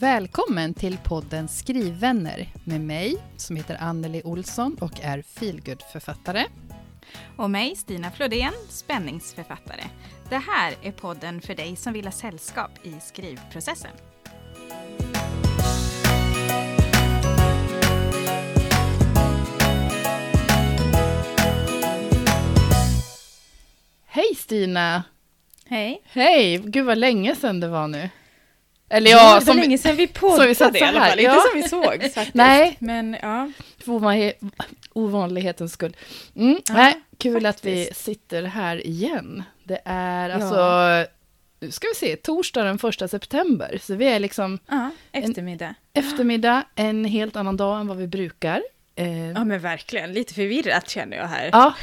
Välkommen till podden Skrivvänner med mig som heter Anneli Olsson och är feelgood-författare. Och mig, Stina Flodén, spänningsförfattare. Det här är podden för dig som vill ha sällskap i skrivprocessen. Hej Stina! Hej! Hej! Gud vad länge sedan det var nu. Eller Ja, ja, det var som länge sedan vi poddade vi satt i så alla här, fall. ja. Inte som vi såg faktiskt. Nej. Men ja. för ovanlig- ovanlighetens skull. Mm, Ja, nej, kul att vi faktiskt. sitter här igen. Det är Ja. alltså, nu ska vi se, torsdag den första september. Så vi är liksom ja, eftermiddag. eftermiddag, en helt annan dag än vad vi brukar. Eh, Ja men verkligen, lite förvirrat känner jag här. ja,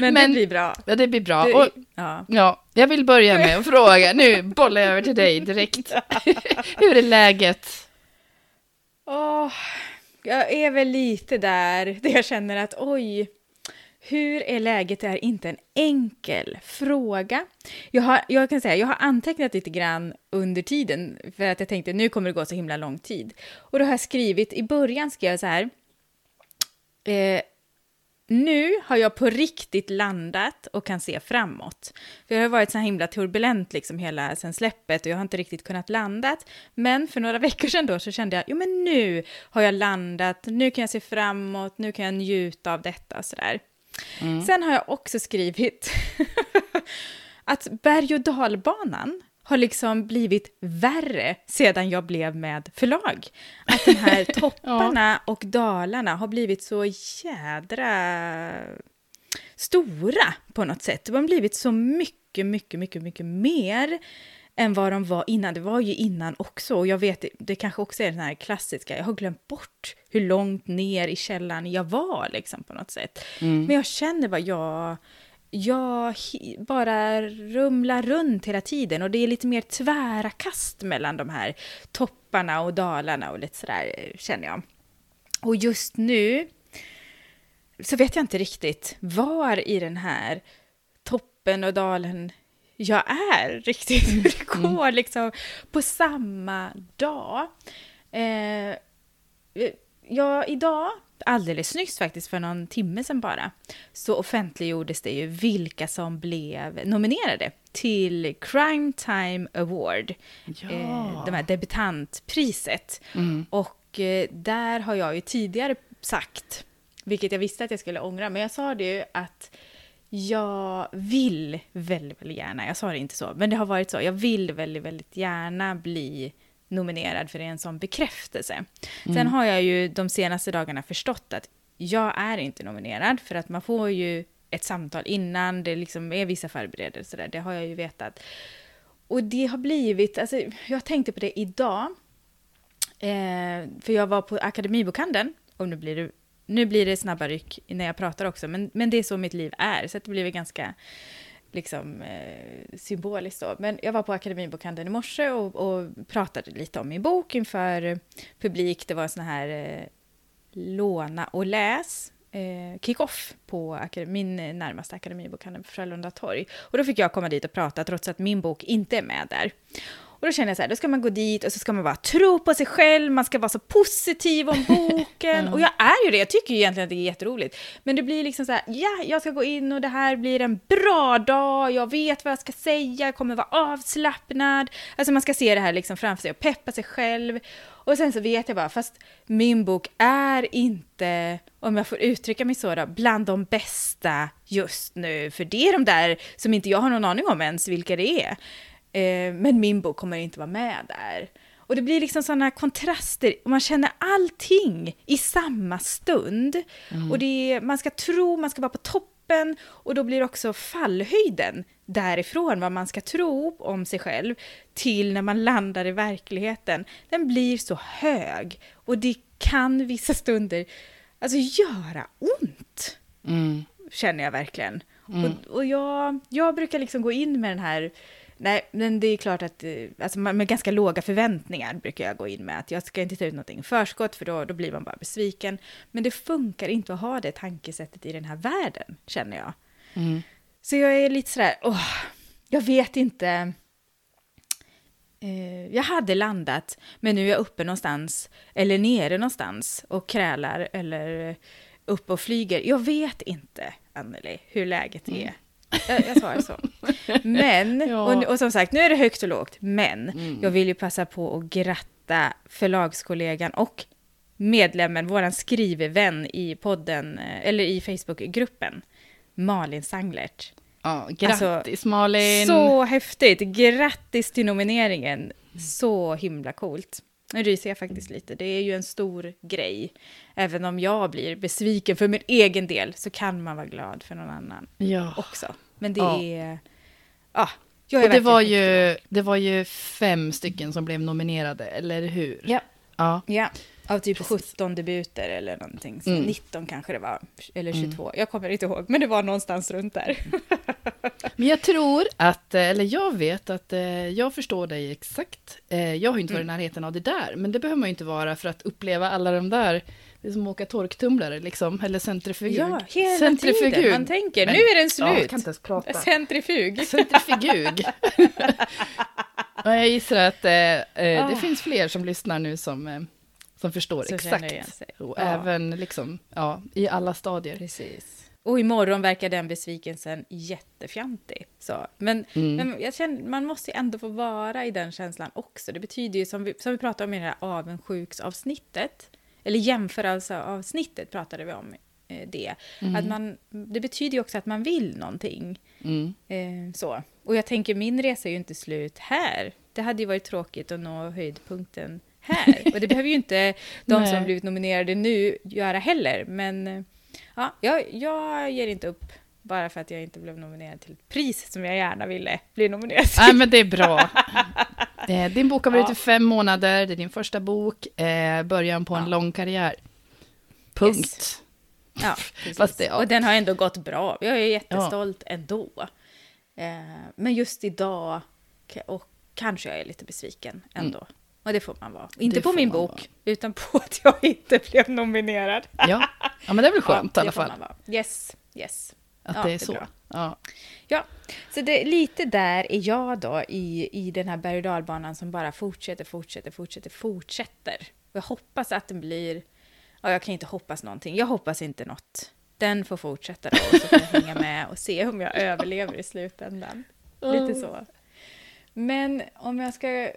men, men- det blir bra. ja, det blir bra. Det, Och, ja. ja, jag vill börja med att fråga, nu bollar jag över till dig direkt. Hur är läget? Åh, jag är väl lite där, där jag känner att oj, hur är läget är inte en enkel fråga. Jag, har, jag kan säga, jag har antecknat lite grann under tiden, för att jag tänkte nu kommer det gå så himla lång tid. Och då har jag skrivit, i början skrev jag så här, eh, nu har jag på riktigt landat och kan se framåt. För det har varit så himla turbulent liksom hela sen släppet och jag har inte riktigt kunnat landat. Men för några veckor sedan då så kände jag, jo men nu har jag landat, nu kan jag se framåt, nu kan jag njuta av detta och sådär. Sen har jag också skrivit att berg och dalbanan har liksom blivit värre sedan jag blev med förlag. Att de här topparna och dalarna har blivit så jädra stora på något sätt. De har blivit så mycket, mycket, mycket, mycket mer än vad de var innan. Det var ju innan också. Och jag vet, det kanske också är den här klassiska, jag har glömt bort hur långt ner i källan jag var liksom på något sätt. Men jag känner vad jag, jag bara rumlar runt hela tiden och det är lite mer tvära kast mellan de här topparna och dalarna och lite sådär känner jag. Och just nu så vet jag inte riktigt var i den här toppen och dalen jag är riktigt. Hur det går liksom på samma dag. Eh, ja, idag, alldeles nyss faktiskt, för någon timme sedan bara, så offentliggjordes det ju vilka som blev nominerade till Crime Time Award, Ja. eh, det här debutantpriset. Mm. Och eh, där har jag ju tidigare sagt, vilket jag visste att jag skulle ångra, men jag sa det ju att jag vill väldigt, väldigt gärna, jag sa det inte så, men det har varit så, jag vill väldigt, väldigt gärna bli nominerad för en sån bekräftelse. Sen har jag ju de senaste dagarna förstått att jag är inte nominerad, för att man får ju ett samtal innan, det liksom är vissa förberedelser där, det har jag ju vetat. Och det har blivit, alltså jag tänkte på det idag, Eh, för jag var på Akademibokhandeln, och nu blir det, nu blir det snabba ryck när jag pratar också, men, men det är så mitt liv är, så det blir väl ganska liksom, eh, symboliskt då. Men jag var på Akademibokhandeln i morse och, och pratade lite om min bok inför publik. Det var en sån här eh, låna och läs eh, kick-off på min närmaste akademibokhandel på Frölunda torg. Och då fick jag komma dit och prata trots att min bok inte är med där. Och då känner jag så här, då ska man gå dit och så ska man bara tro på sig själv, man ska vara så positiv om boken. Och jag är ju det, jag tycker ju egentligen att det är jätteroligt. Men det blir liksom så här, ja, jag ska gå in och det här blir en bra dag, jag vet vad jag ska säga, jag kommer vara avslappnad. Alltså man ska se det här liksom framför sig och peppa sig själv. Och sen så vet jag bara, fast min bok är inte, om jag får uttrycka mig så då, bland de bästa just nu. För det är de där som inte jag har någon aning om ens vilka det är. Eh, men min bok kommer inte vara med där. Och det blir liksom sådana kontraster, och man känner allting i samma stund. Och det är, man ska tro, man ska vara på toppen, och då blir också fallhöjden därifrån, vad man ska tro om sig själv, till när man landar i verkligheten, den blir så hög. Och det kan vissa stunder alltså göra ont, Mm. känner jag verkligen. Och, och jag, jag brukar liksom gå in med den här Nej, men det är klart att eh, alltså med ganska låga förväntningar brukar jag gå in med att jag ska inte ta ut någonting i förskott för då, då blir man bara besviken. Men det funkar inte att ha det tankesättet i den här världen, känner jag. Mm. Så jag är lite sådär, åh, jag vet inte. eh, jag hade landat, men nu är jag uppe någonstans, eller nere någonstans och krälar, eller upp och flyger. Jag vet inte, Anneli, hur läget är. Jag, jag svarar så. Men, Ja. och, och som sagt, nu är det högt och lågt, men Mm. jag vill ju passa på att gratta förlagskollegan och medlemmen, våran skrivevän i podden, eh, eller i Facebookgruppen, Malin Sanglert. Ja, grattis Malin! Alltså, Så häftigt! Grattis till nomineringen! Så himla coolt. Nu ryser jag faktiskt lite. Det är ju en stor grej. Även om jag blir besviken för min egen del så kan man vara glad för någon annan Ja. också. Men det Ja. är... Ja, jag är Och det var, ju, det var ju fem stycken som blev nominerade, eller hur? Ja. Ja. Ja, av typ Precis. 17 debuter eller någonting. Så Mm. 19 kanske det var, eller 22. Jag kommer inte ihåg, men det var någonstans runt där. Men jag tror att, eh, eller jag vet att eh, jag förstår dig exakt. Eh, Jag har ju inte varit i Mm. närheten av det där, men det behöver man ju inte vara för att uppleva alla de där, det är som att åka torktumlare liksom, eller centrifug. Ja, hela Centrifugud. tiden. Man tänker, Men- nu är den Ja, slut. prata. Centrifug. Centrifugug. ja, jag gissar att eh, eh, det Ah. finns fler som lyssnar nu som, eh, som förstår Så exakt. Och Ja. även liksom, ja, i alla stadier. Precis. Och imorgon verkar den besvikelsen jättefjantig. Så. Men, Mm. men jag känner, man måste ju ändå få vara i den känslan också. Det betyder ju, som vi, som vi pratade om i det här avundsjuksavsnittet, eller jämförelseavsnittet pratade vi om eh, det. Att man, det betyder ju också att man vill någonting. Mm. Eh, så. Och jag tänker, min resa är ju inte slut här. Det hade ju varit tråkigt att nå höjdpunkten här. Och det behöver ju inte de som blivit nominerade nu göra heller. Men eh, ja, jag, jag ger inte upp bara för att jag inte blev nominerad till ett pris som jag gärna ville bli nominerad till. Nej, men det är bra. Eh, Din bok har varit Ja. i fem månader, det är din första bok, eh, början på en Ja. lång karriär. Punkt. Yes. Ja. Fast det- ja. Och den har ändå gått bra. Jag är jättestolt ändå. Eh, men just idag, och kanske jag är lite besviken ändå. Och det får man vara. Inte Mm. Det på min bok, vara. utan på att jag inte blev nominerad. Ja. ja, men det är väl skönt Ja, i alla fall. Yes, yes. Att Ja, det är det är så. Ja. Ja, så det, lite där är jag då i, i den här berg och dalbanan som bara fortsätter, fortsätter, fortsätter, fortsätter. Och jag hoppas att den blir... Ja, jag kan inte hoppas någonting. Jag hoppas inte något. Den får fortsätta då, och så får jag hänga med och se om jag överlever i slutändan. Lite så. Men om jag ska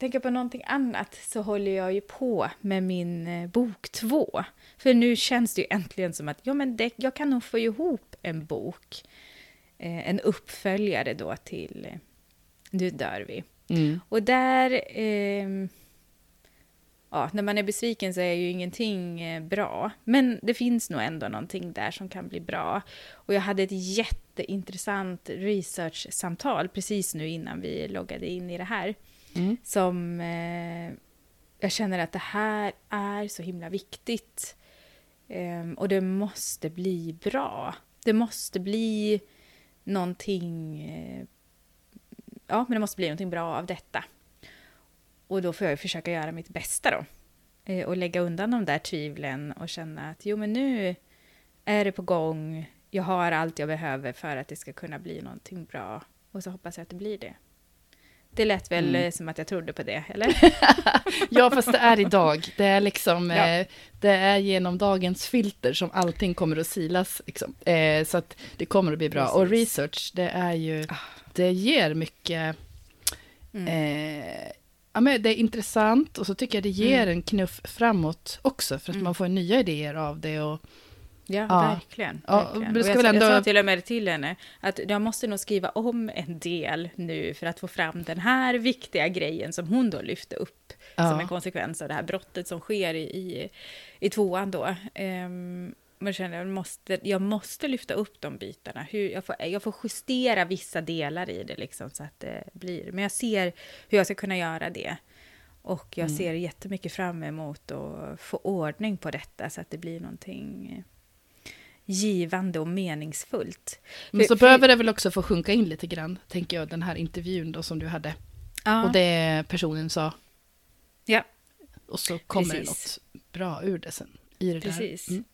tänka på någonting annat så håller jag ju på med min eh, bok två. För nu känns det ju äntligen som att ja, men det, jag kan nog få ihop en bok. Eh, en uppföljare då till eh, Nu dör vi. Mm. Och där... ehm, ja, när man är besviken så är ju ingenting eh, bra. Men det finns nog ändå någonting där som kan bli bra. Och jag hade ett jätteintressant research-samtal precis nu innan vi loggade in i det här. Mm. Som eh, jag känner att det här är så himla viktigt. Eh, och det måste bli bra. Det måste bli någonting... Eh, ja, men det måste bli någonting bra av detta. Och då får jag ju försöka göra mitt bästa då. Eh, och lägga undan de där tvivlen och känna att jo, men nu är det på gång. Jag har allt jag behöver för att det ska kunna bli någonting bra. Och så hoppas jag att det blir det. Det lät väl Mm. eh, som att jag trodde på det, eller? ja, fast det är idag. Det är liksom, Ja. eh, det är genom dagens filter som allting kommer att silas. Liksom. Eh, så att det kommer att bli bra. Och Precis. research, det är ju, det ger mycket, Mm. eh, ja men det är intressant och så tycker jag det ger Mm. en knuff framåt också, för att Mm. man får nya idéer av det och Ja, Ja. verkligen. Ja, verkligen. jag, väl jag ändå- sa till och med till henne att jag måste nog skriva om en del nu för att få fram den här viktiga grejen som hon då lyfte upp som Ja. en konsekvens av det här brottet som sker i, i, i tvåan då. Um, men jag känner jag måste, jag måste lyfta upp de bitarna. Hur, jag, får, jag får justera vissa delar i det liksom så att det blir. Men jag ser hur jag ska kunna göra det. Och jag Mm. ser jättemycket fram emot att få ordning på detta så att det blir någonting givande och meningsfullt. Men så behöver det väl också få sjunka in lite grann, tänker jag, den här intervjun då som du hade. Ja, Och det personen sa. Ja. Och så kommer Precis. det något bra ur det sen. I det precis. Där. Mm.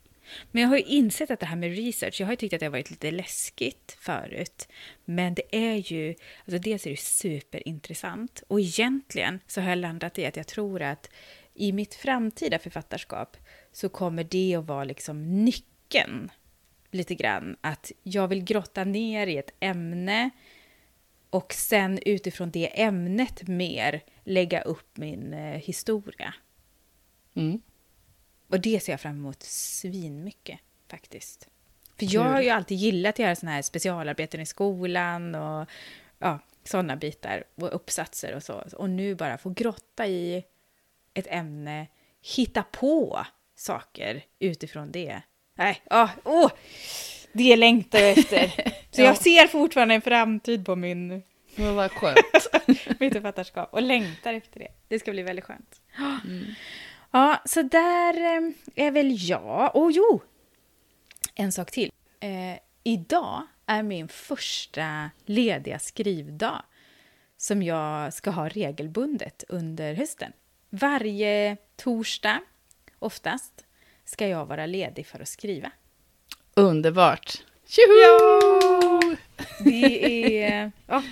Men jag har ju insett att det här med research, jag har ju tyckt att det har varit lite läskigt förut. Men det är ju, alltså dels är det superintressant och egentligen så har jag landat i att jag tror att i mitt framtida författarskap så kommer det att vara liksom nyckeln lite grann. Att jag vill grotta ner i ett ämne och sen utifrån det ämnet mer lägga upp min eh, historia. Mm. Och det ser jag fram emot svinmycket faktiskt. För jag har ju alltid gillat att göra sådana här specialarbeten i skolan och ja, sådana bitar och uppsatser och så. Och nu bara få grotta i ett ämne, hitta på saker utifrån det. Nej, åh, åh, det längtar jag efter. Så Ja. jag ser fortfarande en framtid på min, Men vad skönt. mitt författarskap och längtar efter det. Det ska bli väldigt skönt. Mm. Ja, så där eh, är väl jag. Och jo, en sak till. Eh, idag är min första lediga skrivdag som jag ska ha regelbundet under hösten. Varje torsdag, oftast, ska jag vara ledig för att skriva. Underbart. Tjoho! Det är... Ja.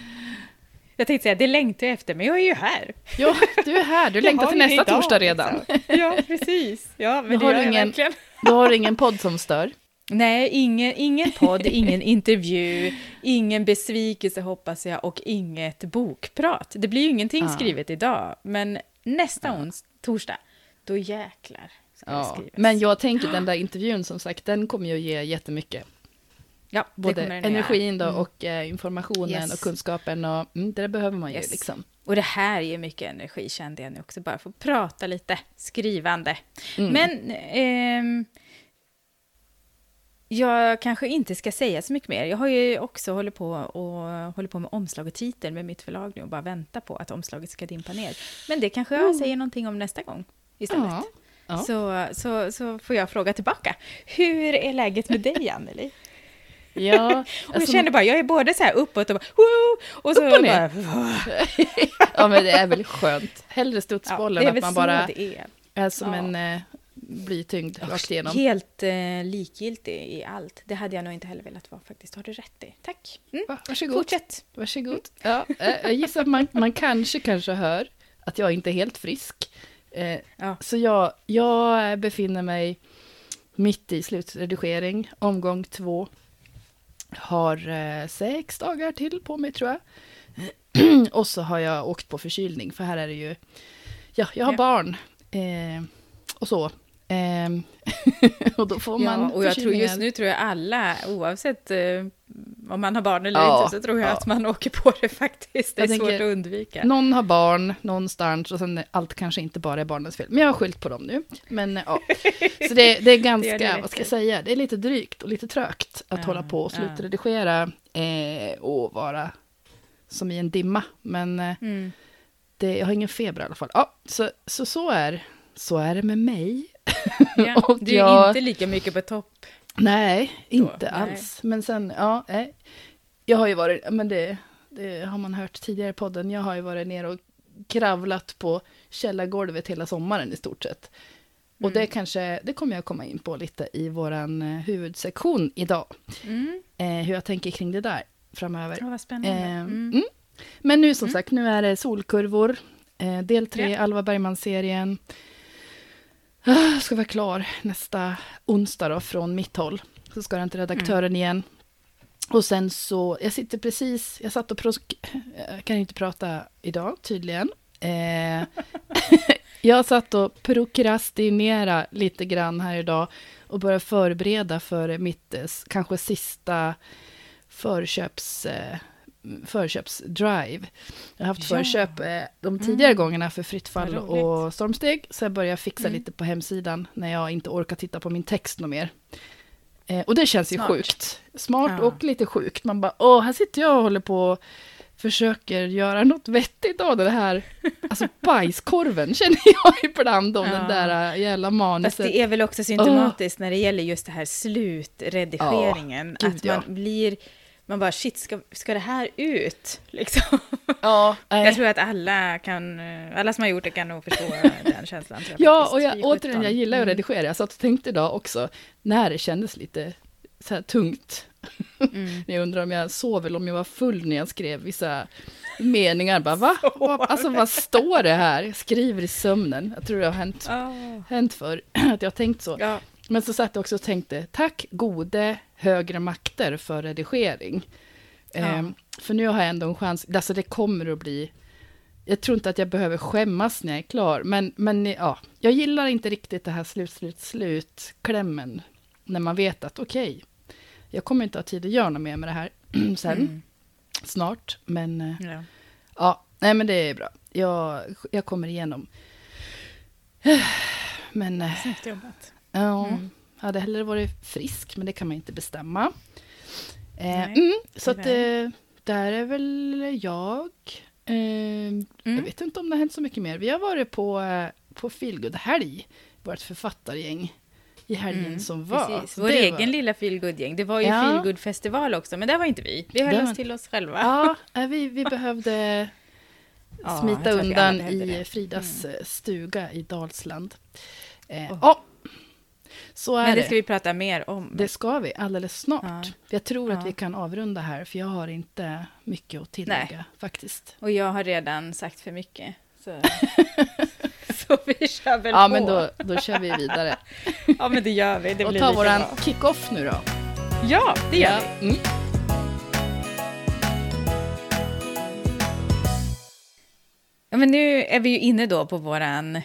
Jag tänkte säga, det längtar jag efter, men jag är ju här. Ja, du är här. Du längtar till har nästa idag, torsdag redan. liksom. Ja, precis. Ja, men det har du jag ingen- verkligen. Då har du ingen podd som stör. Nej, ingen, ingen podd, ingen intervju, ingen besvikelse hoppas jag och inget bokprat. Det blir ju ingenting Ah. skrivet idag, men nästa ons, torsdag, då jäklar det Ja. Men jag tänker den där intervjun som sagt, den kommer ju ge jättemycket. ja, Både energin då. Mm. och eh, informationen Yes. och kunskapen och mm, det där behöver man ju Yes. liksom. Och det här ger mycket energi kände jag nu också, bara få prata lite, skrivande. Mm. Men ehm, jag kanske inte ska säga så mycket mer. Jag har ju också hållit på, och, håller på med omslag och titel med mitt förlag nu och bara väntar på att omslaget ska dimpa ner. Men det kanske jag säger någonting om nästa gång istället. Ja. Ja. Så, så, så får jag fråga tillbaka. Hur är läget med dig, Anneli? Ja, Och alltså, jag känner bara, jag är både så här uppåt och bara, woo, och så Upp och ner. bara, ja, men det är väl skönt. Hellre ja, studsbollen, är att man bara det är. är som Ja. en eh, blytyngd rakt igenom. Helt eh, likgiltig i allt. Det hade jag nog inte heller velat vara faktiskt. Har du rätt i. Tack. Mm. Va, varsågod. Fortsätt. Varsågod. Ja, eh, jag gissar att man, man kanske, kanske hör att jag inte är helt frisk. Eh, Ja. Så jag, jag befinner mig mitt i slutredigering, omgång två. Har eh, sex dagar till på mig tror jag. och så har jag åkt på förkylning, för här är det ju... Ja, jag har Ja. barn. Eh, och så. Eh, och då får man Ja, och jag tror just nu tror jag alla, oavsett eh, om man har barn eller Ja, inte, så tror jag ja. att man åker på det faktiskt. Det är Jag svårt tänker- att undvika. Någon har barn någonstans och sen allt kanske inte bara är barnens fel. Men jag har skyllt på dem nu. Men ja. Så det, det är ganska, Det vad ska jag säga, det är lite drygt och lite trögt att Ja, hålla på och slutredigera eh, och vara som i en dimma. Men eh, Mm. det, jag har ingen feber i alla fall. Ja, så, så, så, är, så är det med mig. Ja, du är jag- inte lika mycket på topp. Nej, inte nej. alls. Men sen, ja, nej. Jag har ju varit, men det, det har man hört tidigare i podden, jag har ju varit ner och kravlat på källargolvet hela sommaren i stort sett. Och det kanske, det kommer jag komma in på lite i våran eh, huvudsektion idag. Mm. Eh, hur jag tänker kring det där framöver. Ja, vad spännande. Eh, Mm. mm. Men nu som sagt, nu är det solkurvor. Eh, del tre, Ja. Alva Bergman-serien. Ah, ska vara klar nästa onsdag då, från mitt håll. Så ska den till redaktören Mm. igen. Och sen så, jag sitter precis, jag satt och pros- jag kan inte prata idag tydligen. Eh, jag satt och prokrastinera lite grann här idag och började förbereda för mitt eh, kanske sista förköps, eh, förköpsdrive. Jag har haft Ja. förköp eh, de tidigare Mm. gångerna för Fritt fall och Stormsteg, så jag börjar fixa Mm. lite på hemsidan när jag inte orkar titta på min text något mer. Eh, och det känns ju Smart. sjukt. Smart Ja. och lite sjukt. Man bara, åh, här sitter jag och håller på och försöker göra något vettigt av det här. Alltså bajskorven känner jag ibland om Ja. den där äh, jävla Fast manuset. det är väl också symptomatiskt när det gäller just det här slutredigeringen. Gud, att man ja. blir... man bara shit, ska, ska det här ut? Liksom. Ja, Jag tror att alla kan, eh, alla som har gjort det kan nog förstå den känslan. Tror jag, Ja, och jag, återigen, jag gillar att Mm. redigera. Jag satt och tänkte idag också, när det kändes lite så här tungt. Mm. Jag undrar om jag sov eller om jag var full när jag skrev vissa meningar. Bara, va? Vad, alltså vad står det här? Jag skriver i sömnen. Jag tror det har hänt, Ah. hänt för att jag har tänkt så. Ja, Men så satt jag också och tänkte, tack gode högre makter för redigering. Ja. Ehm, för nu har jag ändå en chans, alltså det kommer att bli, jag tror inte att jag behöver skämmas när jag är klar, men, men ja, jag gillar inte riktigt det här slut, slut, slut, klämmen, när man vet att okej, jag kommer inte ha tid att göra något mer med det här sen, Mm. snart, men eh, ja. ja, nej men det är bra, jag, jag kommer igenom. Men eh, Snyggt jobbat. Ja, Mm. hade hellre varit frisk, men det kan man inte bestämma. Eh, mm, så att eh, där är väl jag. Eh, Mm. Jag vet inte om det har hänt så mycket mer. Vi har varit på, eh, på Feelgood-helg, vårt författargäng, i helgen Mm, som var. Precis. Vår Det egen var- lilla feelgood-gäng. Det var ju Ja. feelgood-festival också, men där var inte vi. Vi höll var- oss till oss själva. Ja, eh, vi, vi behövde smita undan i det. Mm. Fridas eh, stuga i Dalsland. Eh, Åh. Ja, så är Men det ska vi prata mer om. Det ska vi alldeles snart. Ja. Jag tror att Ja. vi kan avrunda här, för jag har inte mycket att tillägga Nej. faktiskt. Och jag har redan sagt för mycket. Så, så vi kör väl Ja, på. men då, då kör vi vidare. Ja, men det gör vi. Det och blir ta lika våran bra. kick-off nu då. Ja, det gör vi. Mm. Ja, men nu är vi ju inne då på våran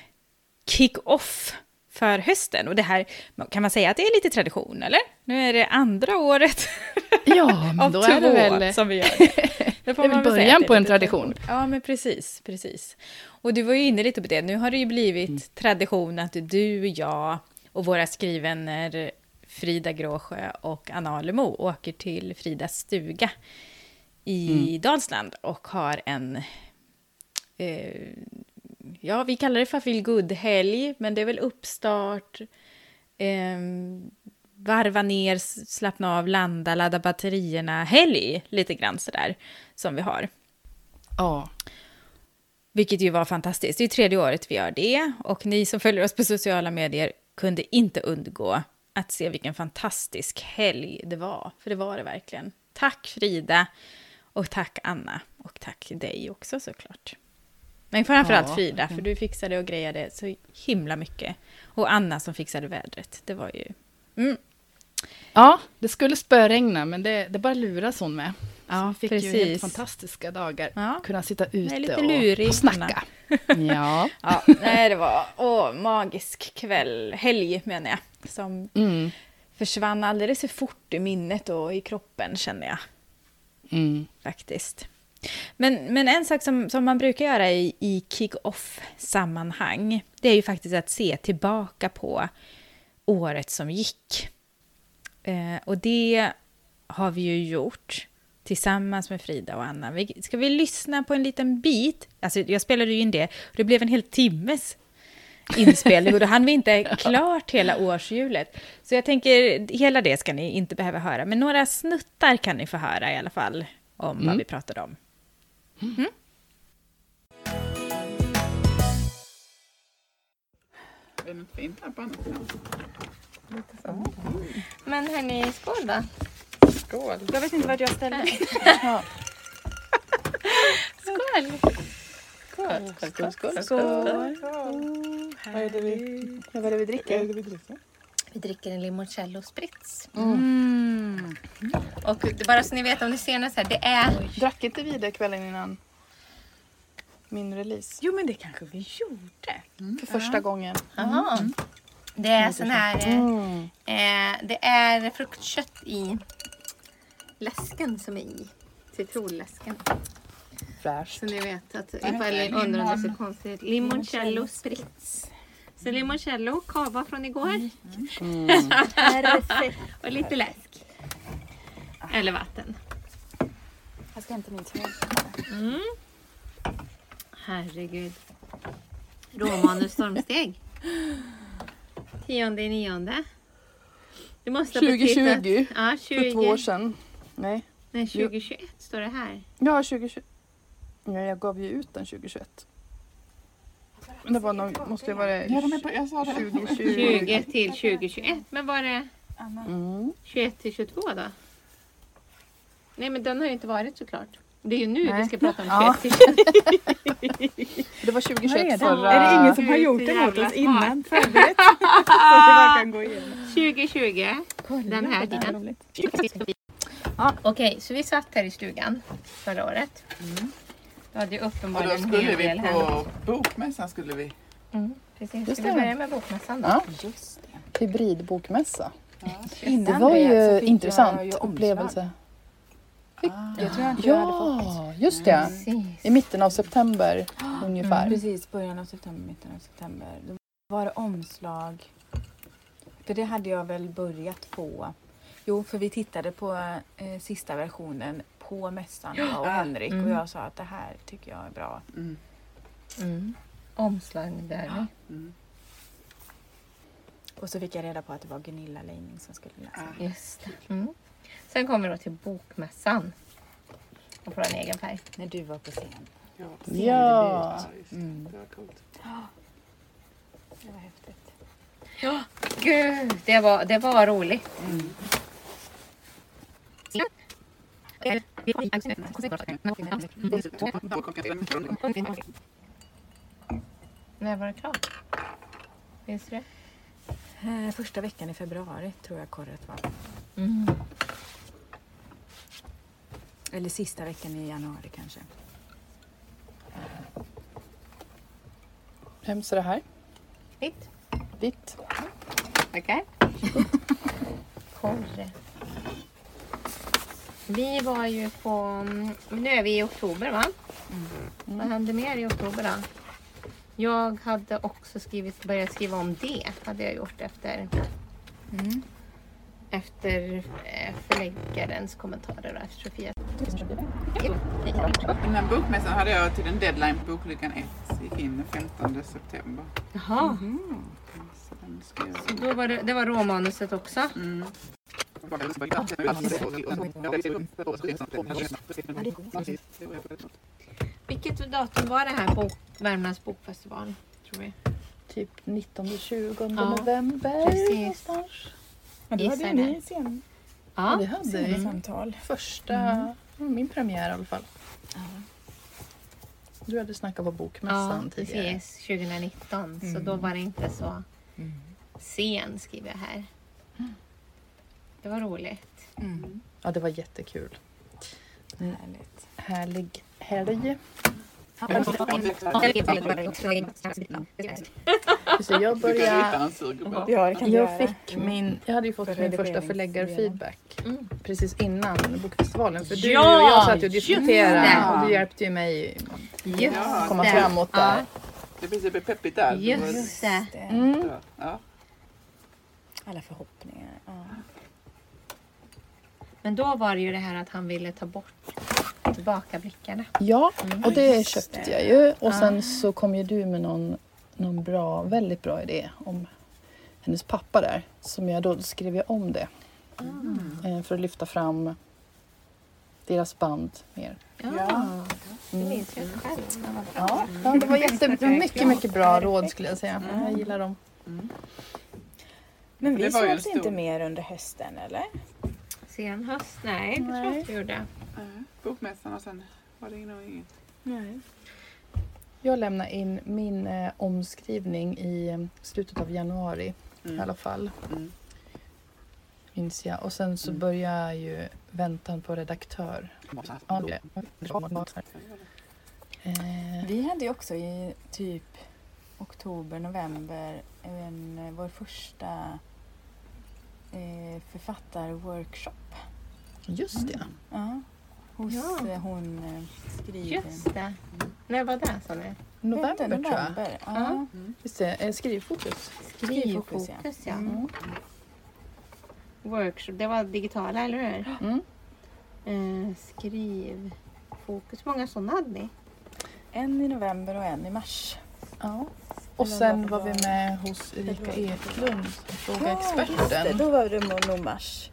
kick-off för hösten. Och det här, kan man säga att det är lite tradition, eller? Nu är det andra året Ja, men av då två är det väl... som vi gör det. Det, får Det är början på en tradition. Ja, men precis, precis. Och du var ju inne lite på det. Nu har det ju blivit Mm. tradition att du, jag och våra skrivvänner Frida Gråsjö och Anna Alemo åker till Fridas stuga i Mm. Dalsland och har en eh, ja, vi kallar det för feel good-helg, men det är väl uppstart, eh, varva ner, slappna av, landa, ladda batterierna, helg, lite grann sådär, som vi har. Ja, Vilket ju var fantastiskt. Det är tredje året vi gör det, och ni som följer oss på sociala medier kunde inte undgå att se vilken fantastisk helg det var, för det var det verkligen. Tack Frida, och tack Anna, och tack dig också såklart. Men framförallt Ja, Frida, för du fixade och grejade så himla mycket. Och Anna som fixade vädret, det var ju... Mm. ja det skulle spöregna, men det, det bara luras hon med. Ja, fick ju helt precis. fantastiska dagar. Ja. Kunna sitta ute och, lurig, och snacka. Ja. Ja, nej, det var åh, magisk kväll, helg menar jag, som Mm. försvann alldeles för fort i minnet och i kroppen känner jag Mm. faktiskt. Men, men en sak som, som man brukar göra i, i kick-off-sammanhang, det är ju faktiskt att se tillbaka på året som gick. Eh, och det har vi ju gjort tillsammans med Frida och Anna. Vi, ska vi lyssna på en liten bit? Alltså, jag spelade ju in det och det blev en hel timmes inspelning och då hann vi inte klart hela årshjulet. Så jag tänker, hela det ska ni inte behöva höra, men några snuttar kan ni få höra i alla fall om vad Mm. vi pratade om. Är det något fint här på andra sidan? Men hörni, skål då. Skål! Jag vet inte vart jag ställde mig. Skål! Skål! Skål! Skål! Skål. Vad är det vi, Vad är det vi vad är det vi dricker? Vi dricker en limoncello spritz. Mm. Och det, bara så ni vet om ni ser något så här, det är... Drack inte vi det kvällen innan min release? Jo, men det kanske vi gjorde. För första gången. Aha. Det är sån här... eh, Mm. Eh, det är fruktkött i läsken som är i. Citronläsken. Fräscht. Så ni vet att ifall ni undrar om det ser konstigt ut. Limoncello spritz. Så limoncello, kava från igår. Perfekt. Och lite läsk. Eller vatten. Jag ska hämta min tröja. Mm. Herregud. Råmanus stormsteg. Tionde i nionde. Du måste ha betitlat- 2020. Ja, För två år 20. sedan. Nej. Nej, 2021 står det här. Ja, 2021. Ja, jag gav ju ut den 2021. Det var nog, måste ju vara Ja, de är på, jag sa det. 2020. 20 till 2021. Men var det Mm. 21 till 22 då? Nej, men den har ju inte varit såklart. Det är ju nu vi Nej. ska prata om 21 Ja. till 22. Det var Vad 2021 är det? förra... Är det ingen som har gjort så det åt jävla oss innan? Förberett? Så att vi bara kan gå igenom. 2020. Den här tiden. Ja, Okej, så vi satt här i stugan förra året. Du hade ju Och då uppenbarligen skulle vi del här. på bokmässan skulle vi. Mm, precis. Just Ska vi det. börja med bokmässan då? Ja, Just det. hybridbokmässa. Innan Det var ju fick intressant jag ju upplevelse. Jag tror jag inte jag hade fått. Ja, just det. Precis. I mitten av september ungefär. Precis, början av september, mitten av september. Då var det omslag. För det hade jag väl börjat få. Jo, för vi tittade på eh, sista versionen på mässan jag och Henrik och jag sa att det här tycker jag är bra. Mm. Mm. Omslag där. Mm. Och så fick jag reda på att det var Gunilla Leining som skulle läsa. Just det. Mm. Sen kommer vi då till bokmässan. Och på en egen färg. När du var på scen. Ja, Ja. just Mm. det. Det var coolt. Det var häftigt. Gud, det var, det var roligt. När var det klart? Minns du det? Eh, första veckan i februari tror jag korret var. Mm. Eller sista veckan i januari kanske. Vems är det här? Mitt. Ditt? Okej. Korre. Vi var ju på... mm, Nu är vi i oktober va? Vad hände mer i oktober då? Jag hade också skrivit, börjat skriva om det. Hade jag gjort efter, Mm. efter eh, förläggarens kommentarer. Då, efter Sofia. Innan bokmässan hade jag till en deadline på Boklyckan 1. Gick in den 15 september. Jaha, Så den ska jag... så då var det, det var råmanuset också. Mm. Vilket datum var det här bok, Värmlands bokfestival? Tror vi. Typ 19-20 Ja, november. precis. Men då hade ju ni sen, Ja, Ja, hade vi. samtal. Första, min premiär i alla fall. Du hade snackat på ja bokmässan tidigare. precis. 2019. Så då var det inte så sen skriver jag här. Det var roligt. Mm. Ja, det var jättekul. Härligt. Härlig helg. Just det, jag började... Ja, Jag fick min, jag hade ju fått min första förläggarfeedback Mm. precis innan bokfestivalen. För du Ja, och jag satt ju och diskuterade och du hjälpte ju mig Just Ja, komma det. framåt där. Ja, Det blir peppigt där. just det. Mm. Ja. Alla förhoppningar. Men då var det ju det här att han ville ta bort tillbakablickarna. Ja, och det just köpte det. jag ju. Och sen så kom ju du med någon, någon bra, väldigt bra idé om hennes pappa där. Som jag då skrev jag om det. Eh, För att lyfta fram deras band mer. Ja, det minns jag själv. Ja, ja det var jätte, det var mycket, mycket bra råd skulle jag säga. Jag gillar dem. Men Det vi sågs inte mer under hösten eller? Sen höst? Nej, det tror jag Nej. inte vi gjorde. Ja, Bokmässan och sen var det nog inget. Nej. Jag lämnade in min eh, omskrivning i eh, slutet av januari i Mm. alla fall. Mm. Minns jag. Och sen så Mm. börjar ju väntan på redaktör. Ja, det. Eh, Vi hade ju också i typ oktober, november en, eh, vår första eh, författarworkshop. just det. Ja. Hos Ja. eh, hon eh, skriver... Just det. När var det sa ni? November Vänta, tror jag. november. Ja. Ja. Just det, eh, skrivfokus. Skrivfokus, ja. Skrivfokus ja. Mm. Workshop, det var digitala eller hur? Mm. Eh, skrivfokus, hur många sådana hade ni? En i november och en i mars. Ja. Och sen var var vi med hos Erika Eklund, Fråga just det. experten. Då var det nog mars.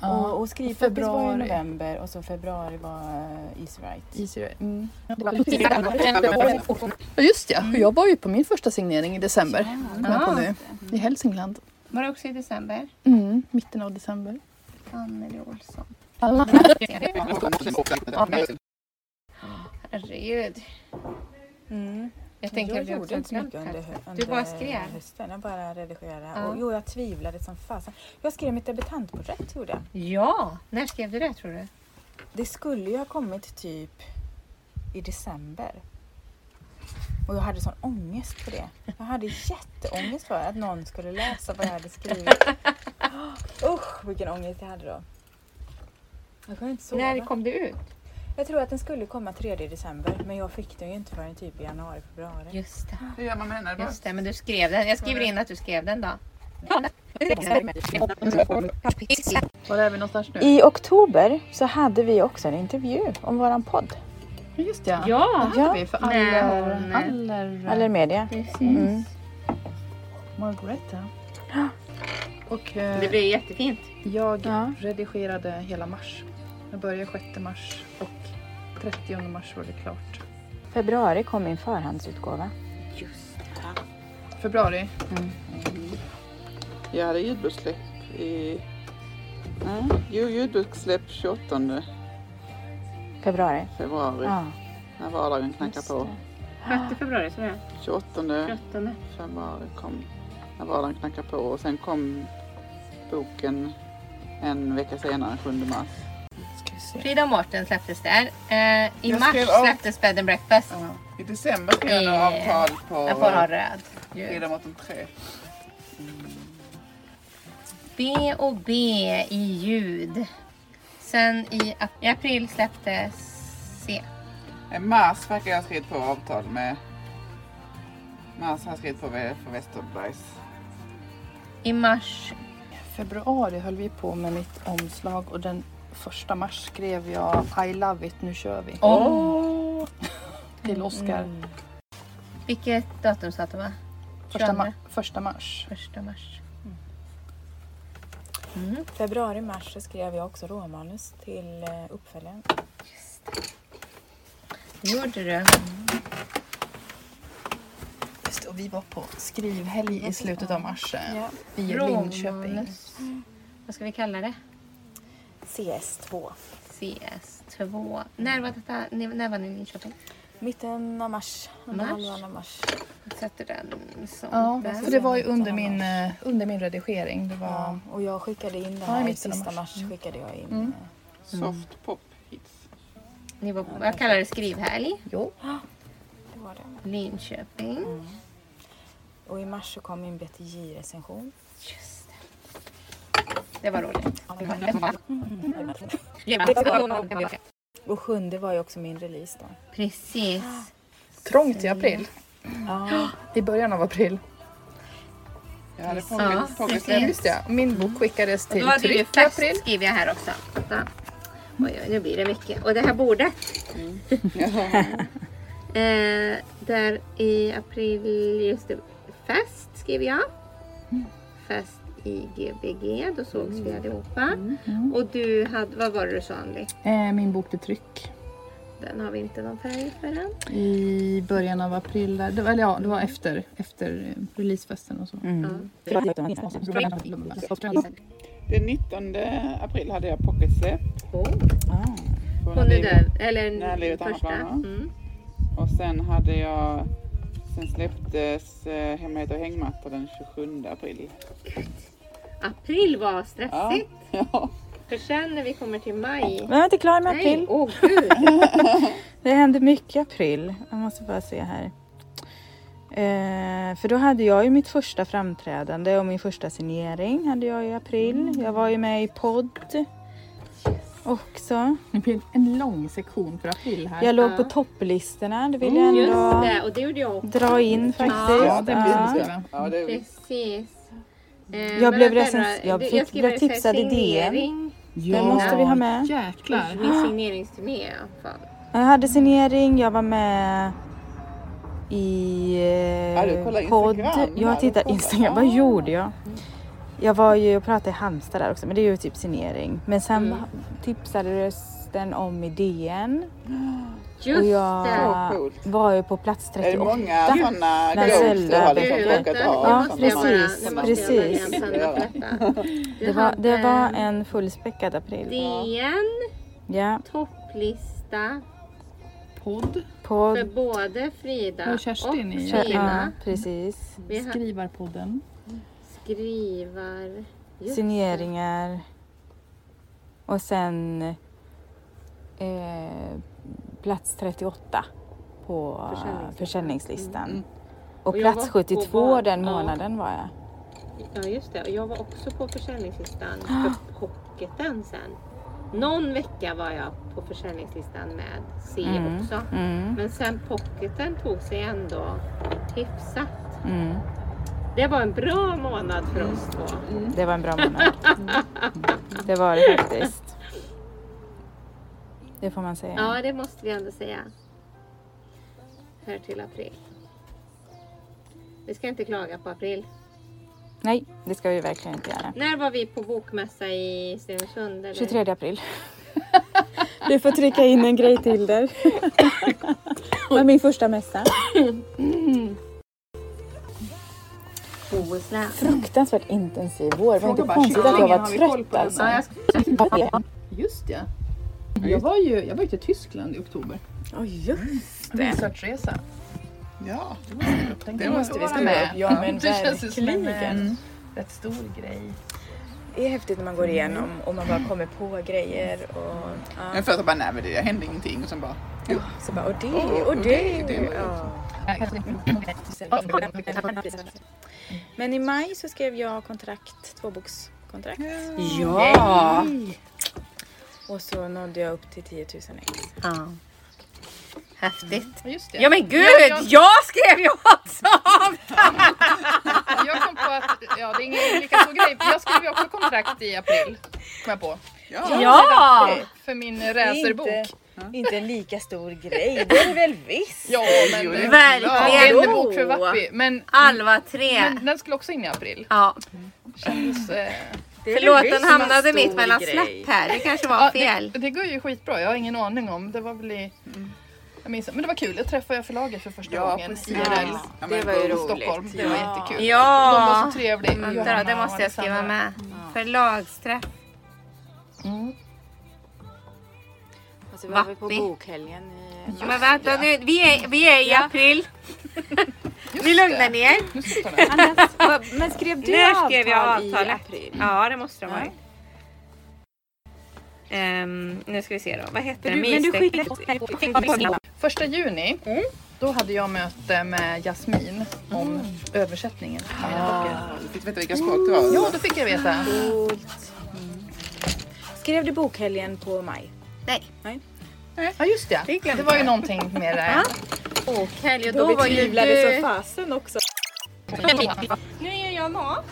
Ja. Och, och skrivpoppis var i Februari. november och så februari var uh, Easy Right. Easy Right. Mm. Ja, just ja. Jag var ju på min första signering i december. Jag på nu. I Hälsingland. Var det också i december? Mm, mitten av december. Anneli Olsson. Herregud. Mm. Jag tänker jag gjorde inte så mycket under, under Du bara skrev. hösten. Jag bara redigerade. Ja. Och, jo, jag tvivlade som fasen. Jag skrev mitt debutantporträtt gjorde jag. Ja, när skrev du det tror du? Det skulle ju ha kommit typ i december. Och jag hade sån ångest för det. Jag hade jätteångest för att någon skulle läsa vad jag hade skrivit. Usch, vilken ångest jag hade då. Jag kunde inte sova. När kom det ut? Jag tror att den skulle komma 3 december men jag fick den ju inte förrän typ i januari, februari. Just det. Hur gör man med den? Det bara- Just det, men du skrev den. Jag skriver in att du skrev den då. Var är vi någonstans nu? I oktober så hade vi också en intervju om våran podd. Just ja. Ja! Det hade vi för Nej, Aller... hon- Aller... Eller media. Precis. Mm. Margareta. Och eh, Det blir jättefint. jag Ja. redigerade hela mars. Jag började 6 mars och 30 mars var det klart. Februari kom min förhandsutgåva. Just Februari. Jag hade ljudbokssläpp i... Nej, jo, ljudbokssläpp 28 Februari. februari. Ja. När vardagen knackar på. det. 6 februari, så är det. 28 28. februari kom när vardagen knackar på och sen kom boken en vecka senare, 7 mars. Frida och Mårten släpptes där. Eh, I Jag mars släpptes Bed and Breakfast. I december skrev jag några Eh, avtal på Jag får ha röd. Frida Mårten 3. B och B i ljud. Sen i, ap- i april släpptes C. I mars verkar jag ha skrivit på avtal med Mars har jag skrivit på för Westerbergs. I mars februari höll vi på med mitt omslag och den första mars skrev jag I love it, nu kör vi. Åh! Till Oscar. Mm. Vilket datum sa du va? Första, ma- 22. första mars. Första mars. Mm. Februari, mars så skrev jag också råmanus till eh, uppföljaren. Det gjorde du. Just det, och vi var på skrivhelg i slutet av mars eh, Ja. i Linköping. Vad ska vi kalla det? CS2. CS2. När var detta? När var ni i Linköping? Mitten av mars. Under Mars. halvan av mars. Sätter den som Ja, där. för det var ju under min, eh, under min redigering. Det var... Ja, och jag skickade in Ja, i här i mitten av sista mars. mars. skickade jag in. Mm. eh, Soft pop hits. Ni var, jag kallar det skrivhelg. Jo. Det var det. Linköping. Mm. Och i mars så kom min BTJ-recension. Just det. Det var roligt. Och sjunde var ju också min release då. Precis. Trångt i april. Ja, I början av april. Jag hade precis. Ja, just det. Min bok skickades till då hade du ju tryck i fest april. skriver jag här också. Oj, oj, nu blir det mycket. Och det här bordet. Ja. Eh, där i april, just det, fest skrev jag. Fest i Gbg, då sågs vi allihopa. Och du hade, vad var det du sa Anli? Eh, min bok till tryck. Den har vi inte någon färg för än. I början av april. Där. Det var, eller ja, det var efter, efter releasefesten och så. Mm. Den 19 april hade jag pocketsläpp. Oh. Ah. Hon är eller livet första. Mm. Och sen hade jag Sen släpptes eh, Hemligheter och hängmattor den 27 april. April var Ja. stressigt. ja. För sen när vi kommer till maj. Men jag är inte klar med Nej, april. åh gud. Det hände mycket i april. Jag måste bara se här. Eh, för då hade jag ju mitt första framträdande och min första signering hade jag i april. Jag var ju med i podd också. Det blir en lång sektion för april här. Jag låg Ja. på topplistorna, det vill jag Just ändå det, och det jag dra in faktiskt. Ja, det blir Ja. det. ja, det är Precis. Eh, Jag blev då, jag fick- skriver blev tipsad i DN. signering. Det måste vi ha med. Jäklar. Min signeringsturné i alla fall. Jag hade signering, jag var med i Ja, eh, podd. Jag tittar. Instagram, vad gjorde jag? Jag var ju och pratade i Halmstad där också, men det är ju typ signering. Men sen Mm. tipsades den om i DN Just och det. jag coolt. var ju på plats Är det 38. många sådana När goals du har liksom det. plockat av? Ja, precis, jag precis. Det var, det var en fullspäckad april. DN, Ja, topplista Podd. podd. för både Frida Och Kerstin och i- Ja, Frida. precis. Skrivarpodden. skrivar... just Signeringar. Och sen eh, plats 38 på Försäljningslistan. försäljningslistan. Mm. Och Och plats var på 72 val- den ja. månaden var jag. Ja, just det. Jag var också på försäljningslistan för pocketen sen. Någon vecka var jag på försäljningslistan med C Mm. också. Mm, Men sen pocketen tog sig ändå hyfsat. mm. Det var en bra månad för oss två. Det var en bra månad. Det var det faktiskt. Det får man säga. Ja, det måste vi ändå säga. Här till april. Vi ska inte klaga på april. Nej, det ska vi verkligen inte göra. När var vi på bokmässa i Stenungsund? eller? 23 april. Du får trycka in en grej till där. Det var min första mässa. Bohuslän. Fruktansvärt intensiv vår. Det var inte konstigt att jag var trött alltså. Just ja. Jag var ju jag var ju till Tyskland i oktober. Oj, just det. Researchresa. Ja, Det jag måste få vi vara med. Ja, men det känns en verkligen. eh, rätt stor grej. Det är häftigt när man går igenom och man bara kommer på grejer och... men Ja. först bara nej men det hände ingenting och sen bara jo. Så bara, och det, Oh, och det. det, det. Ja. Men i maj så skrev jag kontrakt, tvåbokskontrakt. Ja! Och så nådde jag upp till 10 000 ex. ja. Häftigt. Det. Ja men gud! Ja, jag- Jag skrev ju också! Jag kom på att, ja det är ingen lika stor grej. Jag skrev ju också kontrakt i april. Kom jag på. Ja. Ja! För min racerbok. Inte, inte en lika stor grej, det är det väl visst? Ja men... Jo, det är Verkligen. En bok för Vappi. Men, Alva tre. men den skulle också in i april. Ja, Kändes, eh, förlåt den en hamnade mitt mellan grej. släpp här. Det kanske var ja, fel. det, det går ju skitbra. Jag har ingen aning om. Det var väl i... Jag minns, men det var kul. Jag träffade förlaget för första Ja, gången. precis. IRL. Ja, Det var ju roligt. Stockholm. Det var Ja. jättekul. Ja. De var så trevliga. Vänta Johanna det måste jag skriva med. Förlagsträff. Mm. Och så var vi på bokhelgen i... Ja, men vänta nu, vi är, vi är i april. Ni lugnar ner. Nu den. Anders, vad- men skrev du När avtal skrev jag i avtalet? april? Ja, det måste de Ja. ha gjort. Ehm, nu ska vi se då. Vad heter Men det? du, men du Mysstrecket? skickade... Första juni, Mm. då hade jag möte med Jasmin om översättningen av mina böcker. Du fick veta vilka språk det var? Ja, då fick jag veta. Coolt. Skrev du bokhelgen på maj? Nej. Ja, just det. Det Det var ju någonting med det. Bokhelg och då var ju du... fasen också. Nu gör jag mat.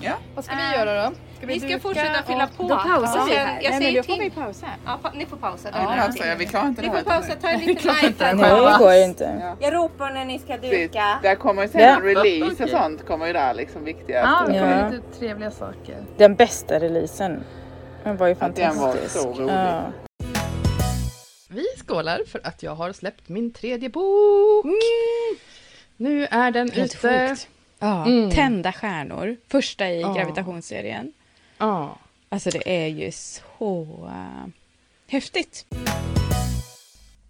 Ja. Vad ska vi göra då? Ska Vi ska duka fortsätta och- fylla på. Då pausar Och vi här. Jag Nej, men säger då får vi pausa. Ja, pa- ni får pausa. Ja, vi klarar inte Ni det får här. pausa, ta en Vi liten live. Nej, det går inte. Ja. Jag ropar när ni ska Det, duka. där kommer sen Ja. en release och sånt kommer ju där liksom viktiga. Ja, det Ja. var lite trevliga saker. Den bästa releasen. Den var ju Att den var fantastisk. så rolig. Ja. Skålar för att jag har släppt min tredje bok. Nu är den Helt ute. sjukt. Ja, Mm. Tända stjärnor. Första i Ja. gravitationsserien. Ja. Alltså det är ju så uh, häftigt.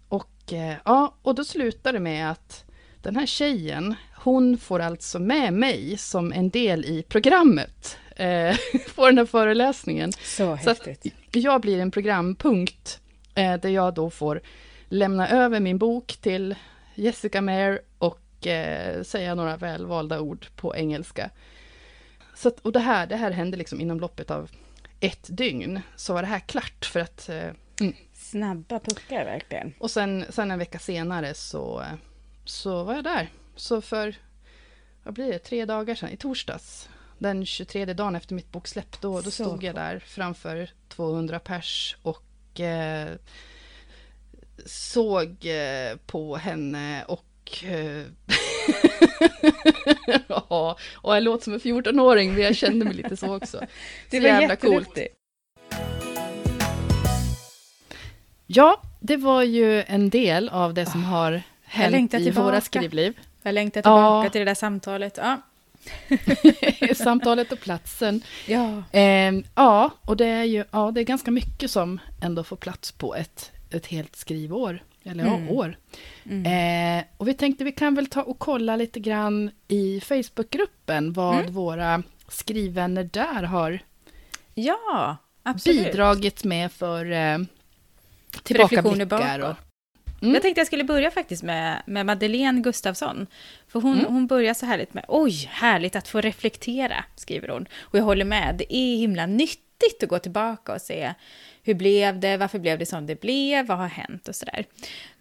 Och, eh, ja, och då slutar det med att den här tjejen, hon får alltså med mig som en del i programmet eh, på den här föreläsningen. Så Så att jag blir en programpunkt eh, där jag då får lämna över min bok till Jessica Mayer och eh, säga några välvalda ord på engelska. Så att, och det här, det här hände liksom inom loppet av ett dygn. Så var det här klart för att eh, Snabba puckar verkligen. och sen, sen en vecka senare så, så var jag där. Så för, vad blir det, tre dagar sedan, i torsdags, den 23 dagen efter mitt boksläpp, då, då stod jag där framför 200 pers och eh, såg eh, på henne och eh, ja, och jag låter som en 14-åring, men jag kände mig lite så också. Det Så var jävla coolt. Ja, det var ju en del av det som har hänt i tillbaka. våra skrivliv. Jag längtar tillbaka Ja. till det där samtalet. Ja. Samtalet och platsen. ja. Ehm, ja, och det är ju ja, det är ganska mycket som ändå får plats på ett, ett helt skrivår. Eller Mm. ja, år. Mm. Eh, och vi tänkte vi kan väl ta och kolla lite grann i Facebookgruppen vad Mm. våra skrivvänner där har ja, absolut. bidragit med för eh, tillbakablickar. Och. Mm. Jag tänkte jag skulle börja faktiskt med, med Madeleine Gustafsson. För hon, Mm. hon börjar så härligt med Oj, härligt att få reflektera, skriver hon. Och jag håller med, det är himla nyttigt att gå tillbaka och se hur blev det, varför blev det som det blev, vad har hänt och sådär.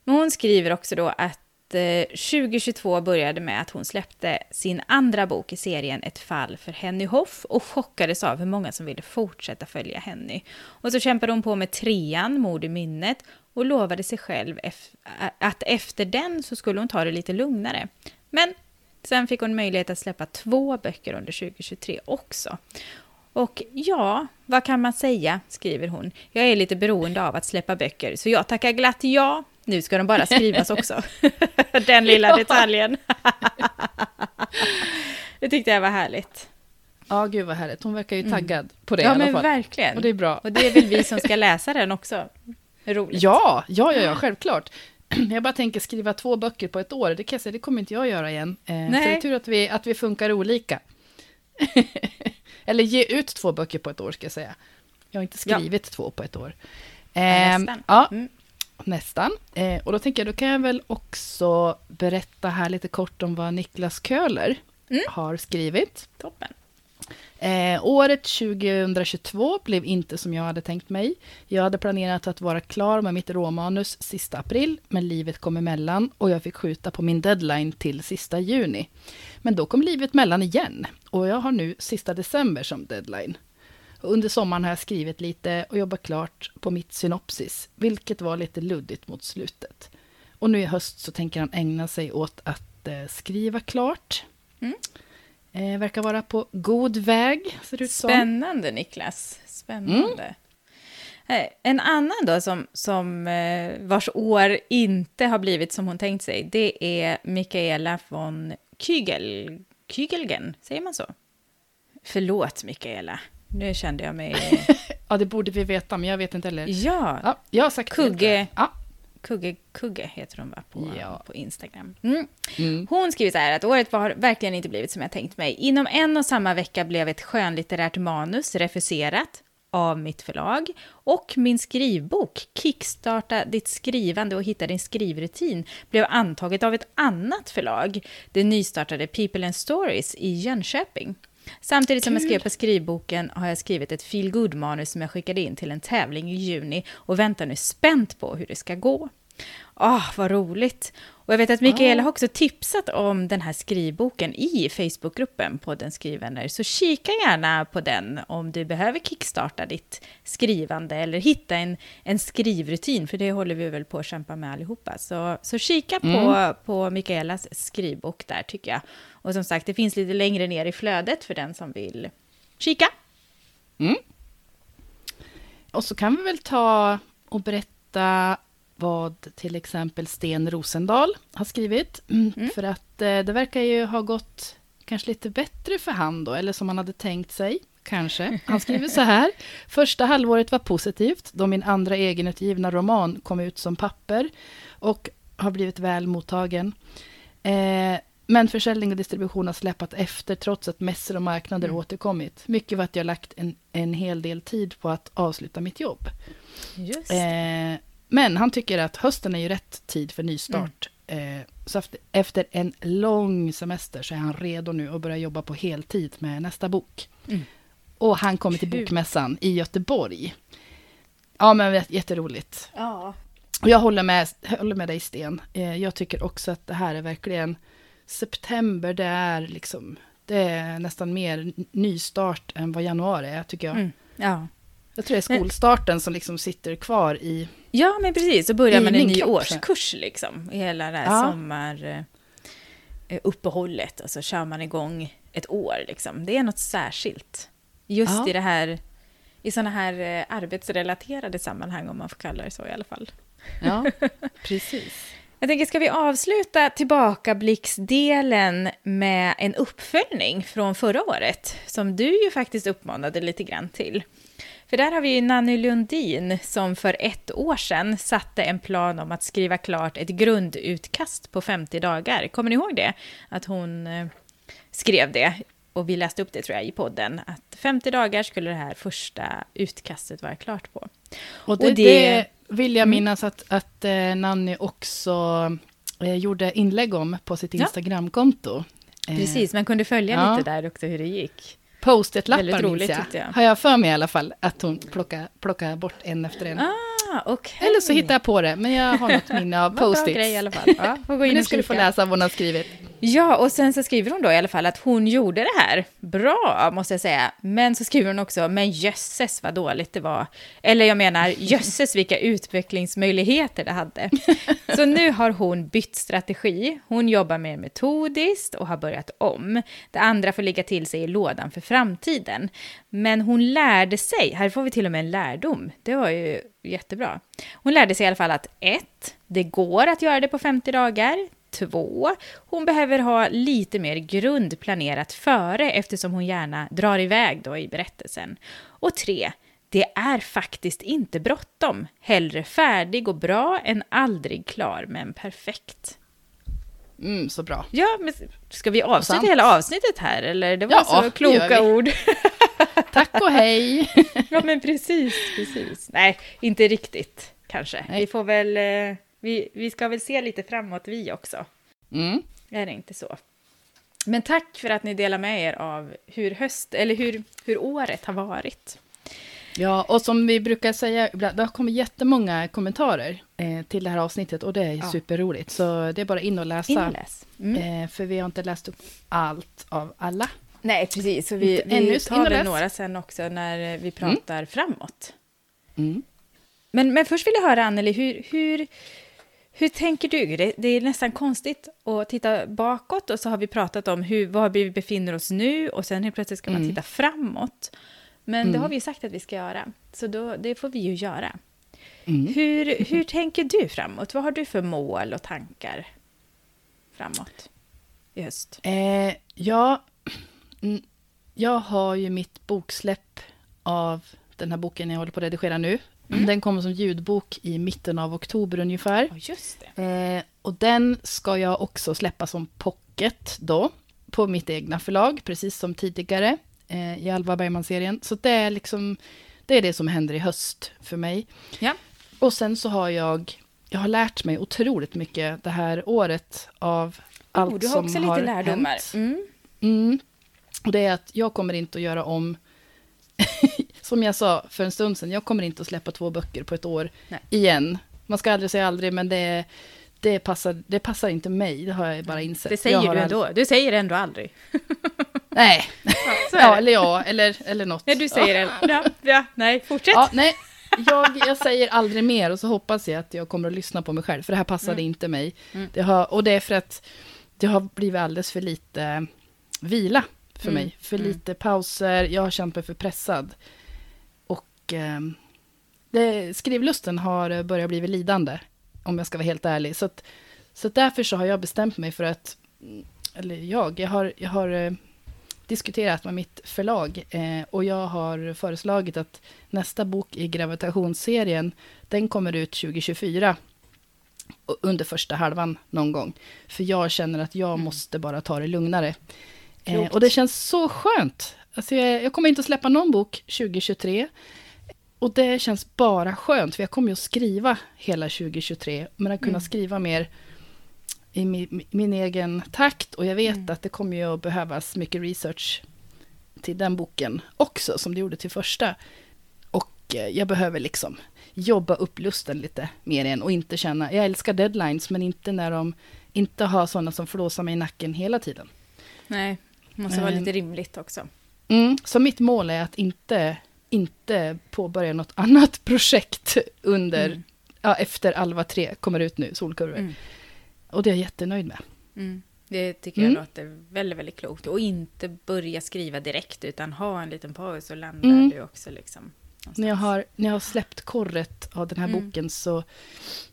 Men hon skriver också då att eh, 2022 började med att hon släppte sin andra bok i serien Ett fall för Henny Hoff och chockades av hur många som ville fortsätta följa Henny. Och så kämpade hon på med trean, Mord i minnet, och lovade sig själv att efter den så skulle hon ta det lite lugnare. Men sen fick hon möjlighet att släppa två böcker under 2023 också. Och ja, vad kan man säga, skriver hon. Jag är lite beroende av att släppa böcker, så jag tackar glatt ja. Nu ska de bara skrivas också. Den lilla Ja. detaljen. det tyckte jag var härligt. Ja, gud vad härligt. Hon verkar ju Mm. taggad på det ja, i alla men fall. verkligen. Och det är bra. Och det är väl vi som ska läsa den också. Roligt. Ja, ja, ja, ja, självklart. Jag bara tänker skriva två böcker på ett år, det kan jag säga, det kommer inte jag göra igen. Eh, Så Nej. det är tur att vi, att vi funkar olika. Eller ge ut två böcker på ett år, ska jag säga. Jag har inte Ja. skrivit två på ett år. Ja, Ehm, nästan. Ja, Mm. nästan. Eh, och då tänker jag, då kan jag väl också berätta här lite kort om vad Niklas Köhler Mm. har skrivit. Toppen. Eh, året 2022 blev inte som jag hade tänkt mig. Jag hade planerat att vara klar med mitt råmanus sista april, men livet kom emellan och jag fick skjuta på min deadline till sista juni. Men då kom livet mellan igen och jag har nu sista december som deadline. Under sommaren har jag skrivit lite och jobbat klart på mitt synopsis, vilket var lite luddigt mot slutet. Och nu i höst så tänker han ägna sig åt att eh, skriva klart. Mm. Eh, verkar vara på god väg, ser ut som. Spännande, Niklas. Spännande. Eh, En annan då som, som eh, vars år inte har blivit som hon tänkt sig, det är Mikaela von Kygel, Kygelgen, säger man så? Förlåt, Mikaela. Nu kände jag mig... Ja, det borde vi veta, men jag vet inte heller. ja, Ja, jag har sagt Kugge. Ja. Kugge, Kugge heter hon va, på, Ja. på Instagram. Mm. Mm. Hon skriver så här att året har verkligen inte blivit som jag tänkt mig. Inom en och samma vecka blev ett skönlitterärt manus refuserat av mitt förlag och min skrivbok Kickstarta ditt skrivande och hitta din skrivrutin blev antaget av ett annat förlag, det nystartade People and Stories i Jönköping. Samtidigt som jag skrev på skrivboken har jag skrivit ett feel manus som jag skickade in till en tävling i juni och väntar nu spänt på hur det ska gå. Ah, vad roligt! Och jag vet att Mikaela har också tipsat om den här skrivboken i Facebookgruppen podden Skrivvänner, så kika gärna på den om du behöver kickstarta ditt skrivande eller hitta en, en skrivrutin, för det håller vi väl på att kämpa med allihopa. Så, så kika på, Mm. på Mikaelas skrivbok där tycker jag. Och som sagt, det finns lite längre ner i flödet för den som vill kika. Och så kan vi väl ta och berätta vad till exempel Sten Rosendal har skrivit. Mm. Mm. För att eh, det verkar ju ha gått kanske lite bättre för han då, eller som han hade tänkt sig. Kanske. Han skriver så här. Första halvåret var positivt då min andra egenutgivna roman kom ut som papper och har blivit väl mottagen. Eh, men försäljning och distribution har släpat efter trots att mässor och marknader Mm. återkommit. Mycket för att jag lagt en, en hel del tid på att avsluta mitt jobb. Just Eh, men han tycker att hösten är ju rätt tid för nystart. Eh, så efter, en lång semester så är han redo nu att börja jobba på heltid med nästa bok. Mm. Och han kommer till. Bokmässan i Göteborg. Ja, men jätteroligt. Ja. Och jag håller med, håller med dig Sten. Eh, jag tycker också att det här är verkligen september, det är liksom, det är nästan mer nystart än vad januari är, tycker jag. Mm. Ja. Jag tror det är skolstarten som liksom sitter kvar i Ja, men precis. Så börjar man en ny kropp, årskurs liksom. Hela det här Ja. sommar... eh, eh, uppehållet och så kör man igång ett år. Liksom. Det är något särskilt. Just Ja. i det här, i sådana här eh, arbetsrelaterade sammanhang, om man får kalla det så i alla fall. Ja, precis. Jag tänker, ska vi avsluta tillbakablicksdelen med en uppföljning från förra året, som du ju faktiskt uppmanade lite grann till. För där har vi ju Nanny Lundin som för ett år sedan satte en plan om att skriva klart ett grundutkast på 50 dagar. Kommer ni ihåg det? Att hon eh, skrev det och vi läste upp det tror jag i podden, att 50 dagar skulle det här första utkastet vara klart på. Och det, Och det, det- vill jag Mm. minnas att, att eh, Nanny också eh, gjorde inlägg om på sitt Ja. Instagramkonto. Eh, Precis, man kunde följa ja. lite där också hur det gick. Post-it-lappar roligt, jag. jag. Har jag för mig i alla fall, att hon plockar, plockar bort en efter en. Ah, okej. Eller så hittar jag på det, men jag har något minne av post-its. grej i alla fall. Ja, får gå in Nu ska du få läsa vad hon har skrivit. Ja, och sen så skriver hon då i alla fall att hon gjorde det här. Bra, måste jag säga. Men så skriver hon också, men jösses vad dåligt det var. Eller jag menar, jösses vilka utvecklingsmöjligheter det hade. Så nu har hon bytt strategi. Hon jobbar mer metodiskt och har börjat om. Det andra får ligga till sig i lådan för framtiden. Men hon lärde sig, här får vi till och med en lärdom. Det var ju jättebra. Hon lärde sig i alla fall att ett, det går att göra det på 50 dagar. Två, hon behöver ha lite mer grundplanerat före eftersom hon gärna drar iväg då i berättelsen. Och tre, det är faktiskt inte bråttom. Hellre färdig och bra än aldrig klar men perfekt. Mm, så bra. Ja, men ska vi avsluta hela avsnittet här eller? Det var Ja, så kloka ord. Tack och hej! Ja, men precis, precis. Nej, inte riktigt kanske. Nej. Vi får väl, eh, vi, vi ska väl se lite framåt vi också. Mm. Är det inte så? Men tack för att ni delar med er av hur höst, eller hur, hur året har varit. Ja, och som vi brukar säga, det har kommit jättemånga kommentarer eh, till det här avsnittet och det är Ja. superroligt. Så det är bara in och läsa. In och läs. Mm. Eh, för vi har inte läst upp allt av alla. Nej, precis. Så vi, ännu, vi tar väl några sen också när vi pratar framåt. Mm. Men, men först vill jag höra, Anneli, hur, hur, hur tänker du? Det, det är nästan konstigt att titta bakåt och så har vi pratat om hur, var vi befinner oss nu och sen helt plötsligt ska man Mm. titta framåt. Men det Mm. har vi ju sagt att vi ska göra, så då, det får vi ju göra. Mm. Hur, hur tänker du framåt? Vad har du för mål och tankar framåt i höst? Eh, ja, mm, jag har ju mitt boksläpp av den här boken jag håller på att redigera nu. Mm. Den kommer som ljudbok i mitten av oktober ungefär. Ja, just det. Eh, och den ska jag också släppa som pocket då, på mitt egna förlag, precis som tidigare eh, i Alva Bergman-serien. Så det är liksom, det är det som händer i höst för mig. Ja. Och sen så har jag, jag har lärt mig otroligt mycket det här året av allt oh, du har också har lite lärdomar. Mm. Mm. Och det är att jag kommer inte att göra om, som jag sa för en stund sedan, jag kommer inte att släppa två böcker på ett år Nej. igen. Man ska aldrig säga aldrig, men det, det, passar, det passar inte mig, det har jag bara insett. Det säger du ändå. Du säger ändå aldrig. Nej, ja, det. eller ja, eller, eller något. Nej, du säger det. Ja, ja, nej, fortsätt. Ja, nej, jag, jag säger aldrig mer och så hoppas jag att jag kommer att lyssna på mig själv, för det här passade inte mig. Mm. Det har, och det är för att det har blivit alldeles för lite vila för Mm. mig. För Mm. lite pauser, jag har känt mig för pressad. Och eh, det, skrivlusten har börjat bli lidande, om jag ska vara helt ärlig. Så, att, så att därför så har jag bestämt mig för att, mm, eller jag, jag har, jag har eh, diskuterat med mitt förlag eh, och jag har föreslagit att nästa bok i gravitationsserien, den kommer ut 2024 och under första halvan någon gång. För jag känner att jag måste bara ta det lugnare. Eh, och det känns så skönt. Alltså jag, jag kommer inte att släppa någon bok 2023. Och det känns bara skönt, för jag kommer ju att skriva hela 2023. Men att kunna Mm. skriva mer i min, min egen takt. Och jag vet Mm. att det kommer ju att behövas mycket research till den boken också, som det gjorde till första. Och eh, jag behöver liksom jobba upp lusten lite mer än och inte känna, jag älskar deadlines, men inte när de inte har sådana som flåsar mig i nacken hela tiden. Nej, det måste vara Eh, lite rimligt också. Mm, så mitt mål är att inte, inte påbörja något annat projekt under, Mm. ja, efter Alva 3 kommer ut nu, Solkurvor. Mm. Och det är jag jättenöjd med. Mm. Det tycker jag Mm. låter väldigt, väldigt klokt. Och inte börja skriva direkt, utan ha en liten paus och landar Mm. du också liksom. någonstans. När jag, har, när jag har släppt korret av den här Mm. boken så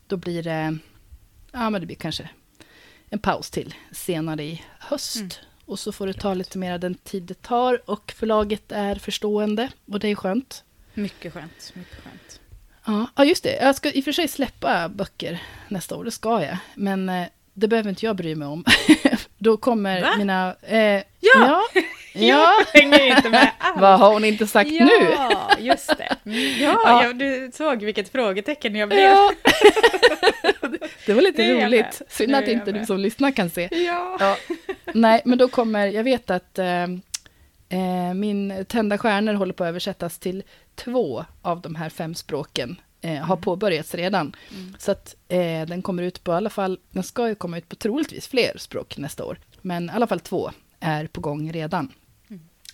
då blir det, ja men det blir kanske en paus till senare i höst. Och så får det ta lite mer den tid det tar och förlaget är förstående och det är skönt. Mycket skönt, mycket skönt. Ja, ja just det. Jag ska i och för sig släppa böcker nästa år, det ska jag. Men eh, det behöver inte jag bry mig om. Då kommer Va? mina... Eh, Ja! Ja! Ja. Jag hänger inte med alls. Vad har hon inte sagt nu? Ja, just det. Mm, Ja, Ja. ja. du såg vilket frågetecken jag blev. Ja. det var lite Nu jag roligt. Synd att jag inte du som lyssnar kan se. Ja. Ja. Nej, men då kommer, jag vet att eh, eh, min Tända stjärnor håller på att översättas till två av de här fem språken. Eh, har påbörjats redan. Mm. Så att eh, den kommer ut på i alla fall, den ska ju komma ut på troligtvis fler språk nästa år. Men i alla fall två är på gång redan.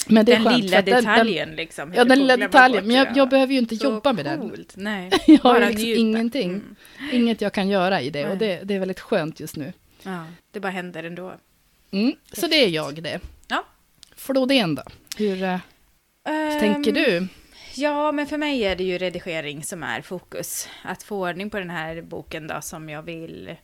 Men det är. Den skönt, lilla att den- detaljen liksom. ja, den lilla detaljen. Men jag, det. jag behöver ju inte Så jobba med den. coolt. Nej, Jag har liksom njuta. ingenting. Mm. Inget jag kan göra i det och Nej. det, det är väldigt skönt just nu. Ja, det bara händer ändå. Mm, så det är jag det. Ja. Flodén då? Hur Ehm, tänker du? Ja, men för mig är det ju redigering som är fokus. Att få ordning på den här boken då som jag vill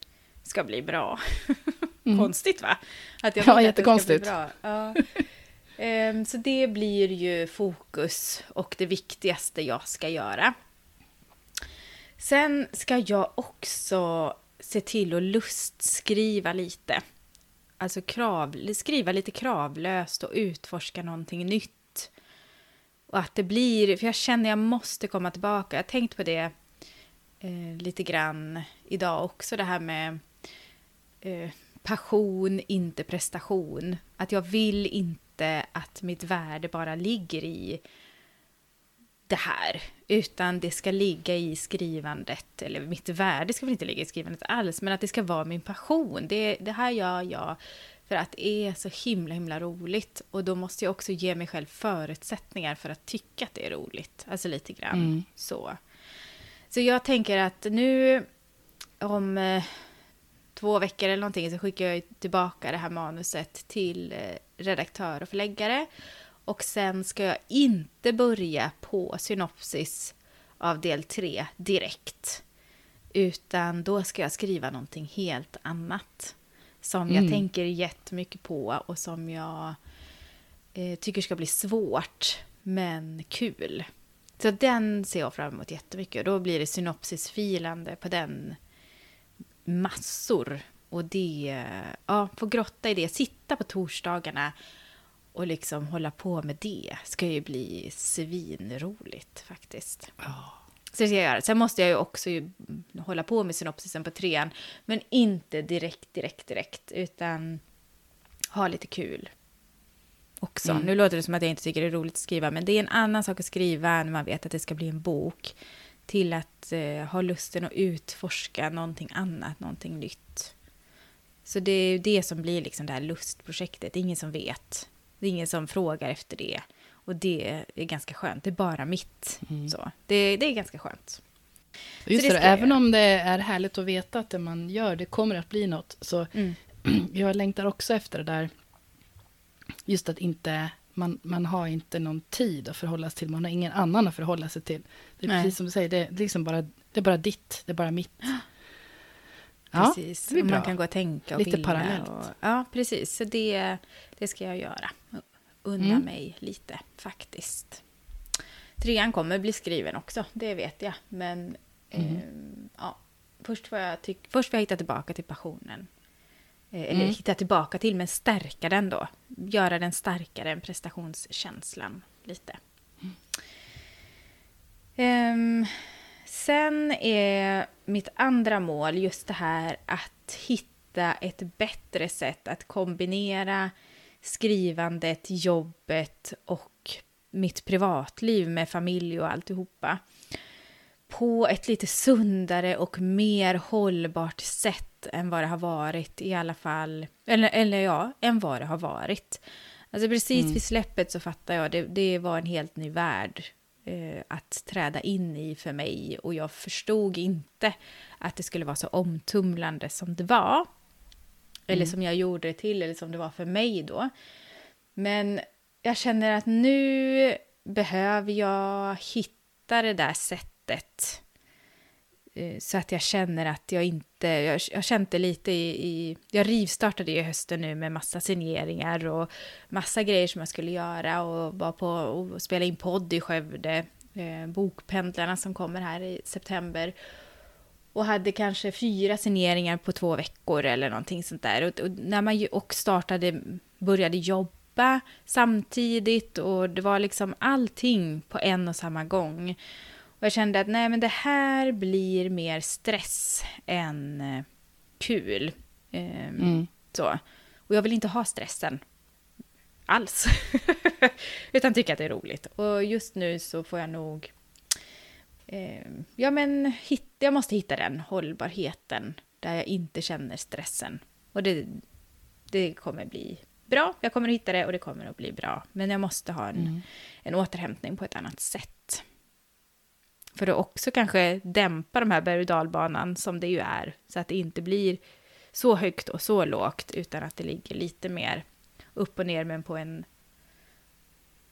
ska bli bra. Mm. Konstigt va? Att jag Ja, vill att den ska bli jättekonstigt. bra. Ja. Ehm, så det blir ju fokus och det viktigaste jag ska göra. Sen ska jag också se till att lustskriva lite. Alltså krav, skriva lite kravlöst och utforska någonting nytt. Och att det blir, för jag känner jag måste komma tillbaka. Jag har tänkt på det eh, lite grann idag också, det här med eh, passion, inte prestation. Att jag vill inte att mitt värde bara ligger i det här, utan det ska ligga i skrivandet, eller mitt värde ska väl inte ligga i skrivandet alls, men att det ska vara min passion. Det, det här gör jag för att det är så himla, himla roligt. Och då måste jag också ge mig själv förutsättningar för att tycka att det är roligt. Alltså lite grann Mm. så. Så jag tänker att nu om eh, två veckor eller någonting så skickar jag tillbaka det här manuset till eh, redaktör och förläggare. Och sen ska jag inte börja på synopsis av del tre direkt. Utan då ska jag skriva någonting helt annat. Som jag Mm. tänker jättemycket på och som jag eh, tycker ska bli svårt men kul. Så den ser jag fram emot jättemycket. Och då blir det synopsisfilande på den massor. Och det, ja, få grotta i det. Sitta på torsdagarna och liksom hålla på med det ska ju bli svinroligt faktiskt. Så det ska jag göra. Sen måste jag ju också ju hålla på med synopsisen på trean. Men inte direkt, direkt, direkt. Utan ha lite kul också. Mm. Nu låter det som att jag inte tycker det är roligt att skriva. Men det är en annan sak att skriva när man vet att det ska bli en bok. Till att eh, ha lusten att utforska någonting annat, någonting nytt. Så det är ju det som blir liksom det här lustprojektet. Det är ingen som vet. Det är ingen som frågar efter det. Och det är ganska skönt. Det är bara mitt. Så. Det, det är ganska skönt. Just det det, jag även om det är härligt att veta att det man gör, det kommer att bli något, så Mm. jag längtar också efter det där, just att inte, man, man har inte någon tid att förhålla sig till, man har ingen annan att förhålla sig till. Det är Nej. precis som du säger, det, det, är liksom bara, det är bara ditt, det är bara mitt. Ja, precis. och man kan gå och tänka och Lite vilja parallellt. Och, ja, precis. Så det, det ska jag göra. Unna Mm. mig lite, faktiskt. Trean kommer bli skriven också, det vet jag. Men Mm. ehm, ja, först, får jag tyck- först får jag hitta tillbaka till passionen. Eh, Eller Mm. hitta tillbaka till, men stärka den då. Göra den starkare än prestationskänslan lite. Ehm, sen är mitt andra mål just det här att hitta ett bättre sätt att kombinera skrivandet, jobbet och mitt privatliv med familj och alltihopa på ett lite sundare och mer hållbart sätt än vad det har varit i alla fall, eller, eller ja, än vad det har varit. Alltså precis vid släppet så fattar jag, det, det var en helt ny värld eh, att träda in i för mig och jag förstod inte att det skulle vara så omtumlande som det var. Eller som jag gjorde det till, eller som det var för mig då. Men jag känner att nu behöver jag hitta det där sättet eh, Så att jag känner att jag inte... Jag, jag kände lite i, i... Jag rivstartade ju hösten nu med massa signeringar och massa grejer som jag skulle göra och var på och spela in podd i Skövde. Eh, bokpendlarna som kommer här i september. Och hade kanske fyra signeringar på två veckor eller någonting sånt där. Och, och när man ju och startade, började jobba samtidigt och det var liksom allting på en och samma gång. Och jag kände att nej men det här blir mer stress än eh, kul. Ehm, Mm. så. Och jag vill inte ha stressen alls. Utan tycka att det är roligt. Och just nu så får jag nog... Eh, ja, men hit, jag måste hitta den hållbarheten där jag inte känner stressen. Och det, det kommer bli bra. Jag kommer att hitta det och det kommer att bli bra. Men jag måste ha en, en återhämtning på ett annat sätt. För att också kanske dämpa de här berg och dalbanan som det ju är. Så att det inte blir så högt och så lågt utan att det ligger lite mer upp och ner men på en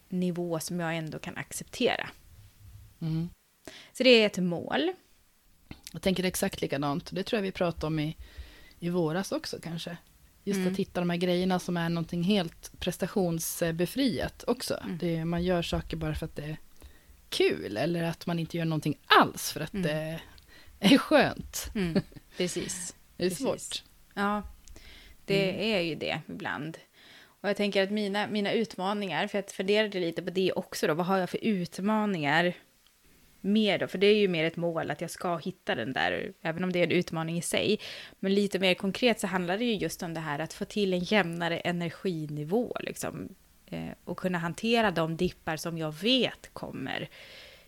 nivå som jag ändå kan acceptera. Mm. Så det är ett mål. Jag tänker exakt likadant. Det tror jag vi pratade om i, i våras också kanske. Just Mm. att hitta de här grejerna som är någonting helt prestationsbefriat också. Mm. Det, man gör saker bara för att det kul. Eller att man inte gör någonting alls för att Mm. det är skönt. Mm, precis. Det är Precis. svårt. Ja, det är ju det ibland. Och jag tänker att mina, mina utmaningar, för jag funderade lite på det också då, vad har jag för utmaningar mer då? För det är ju mer ett mål att jag ska hitta den där, även om det är en utmaning i sig. Men lite mer konkret så handlar det ju just om det här att få till en jämnare energinivå liksom. Eh, och kunna hantera de dippar som jag vet kommer.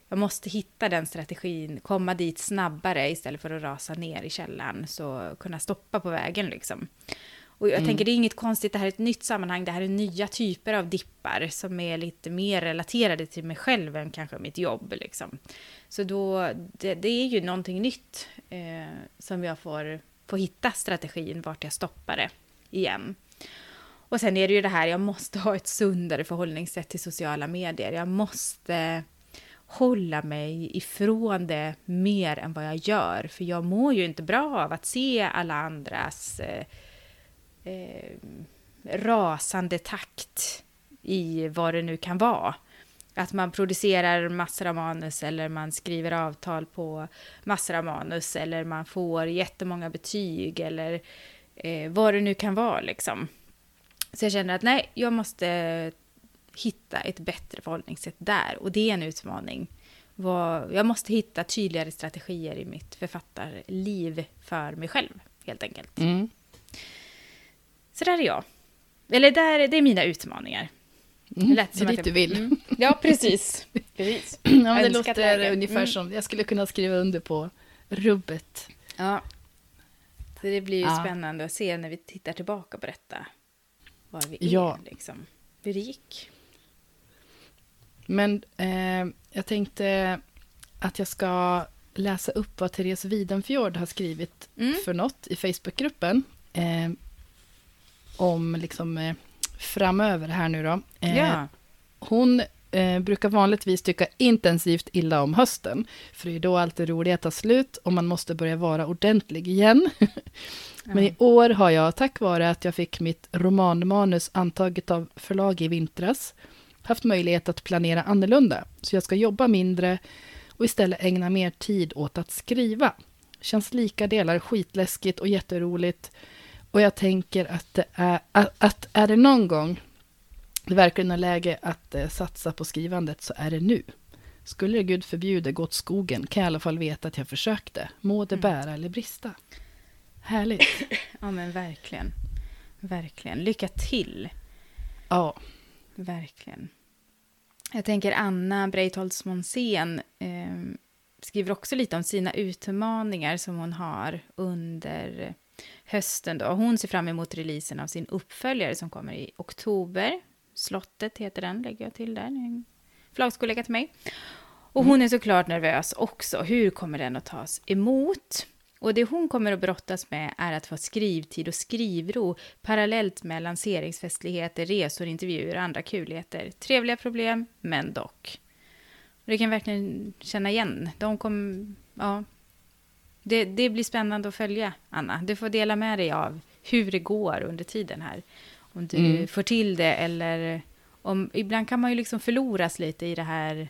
Jag måste hitta den strategin, komma dit snabbare istället för att rasa ner i källan, så kunna stoppa på vägen liksom. Och jag tänker det är inget konstigt, det här är ett nytt sammanhang, det här är nya typer av dippar som är lite mer relaterade till mig själv än kanske mitt jobb liksom. Så då, det, det är ju någonting nytt eh, som jag får, får hitta strategin vart jag stoppar det igen. Och sen är det ju det här, jag måste ha ett sundare förhållningssätt till sociala medier. Jag måste hålla mig ifrån det mer än vad jag gör. För jag mår ju inte bra av att se alla andras eh, eh, rasande takt i vad det nu kan vara. Att man producerar massor av manus eller man skriver avtal på massor av manus eller man får jättemånga betyg eller eh, vad det nu kan vara liksom. Så jag känner att nej, jag måste hitta ett bättre förhållningssätt där och det är en utmaning. Jag måste hitta tydligare strategier i mitt författarliv för mig själv, helt enkelt. Mm. Så där är jag. Eller där, det är mina utmaningar. Mm. Det är dit jag- du vill. Mm. Ja, precis. precis. Ja, men det låter läge. ungefär Mm. som, jag skulle kunna skriva under på rubbet. Ja. Så det blir ju Ja. spännande att se när vi tittar tillbaka på detta. Var vi Ja. är, liksom. Hur det gick. Men eh, jag tänkte att jag ska läsa upp vad Therese Widenfjord har skrivit Mm. för något i Facebookgruppen. Eh, om liksom eh, framöver här nu då. Eh, Ja. Hon eh, brukar vanligtvis tycka intensivt illa om hösten. För det är då allt det roliga tar slut och man måste börja vara ordentlig igen. Men i år har jag, tack vare att jag fick mitt romanmanus antaget av förlag i vintras, haft möjlighet att planera annorlunda. Så jag ska jobba mindre och istället ägna mer tid åt att skriva. Känns lika delar skitläskigt och jätteroligt. Och jag tänker att, det är, att, att är det någon gång det verkligen är läge att eh, satsa på skrivandet så är det nu. Skulle det gud förbjude gå åt skogen kan jag i alla fall veta att jag försökte. Må det bära eller brista. Härligt. ja, men verkligen. Verkligen. Lycka till. Ja. Verkligen. Jag tänker Anna Breitholtz Monsén eh, skriver också lite om sina utmaningar som hon har under hösten. Då. Hon ser fram emot releasen av sin uppföljare som kommer i oktober. Slottet heter den, lägger jag till där. En Förlagskollega till mig. Och hon är såklart nervös också. Hur kommer den att tas emot? Och det hon kommer att brottas med är att få skrivtid och skrivro parallellt med lanseringsfestligheter, resor, intervjuer och andra kuligheter. Trevliga problem, men dock. Och det kan verkligen känna igen. De kom, ja, det, det blir spännande att följa, Anna. Du får dela med dig av hur det går under tiden här. Om du Mm. får till det eller om... Ibland kan man ju liksom förloras lite i det här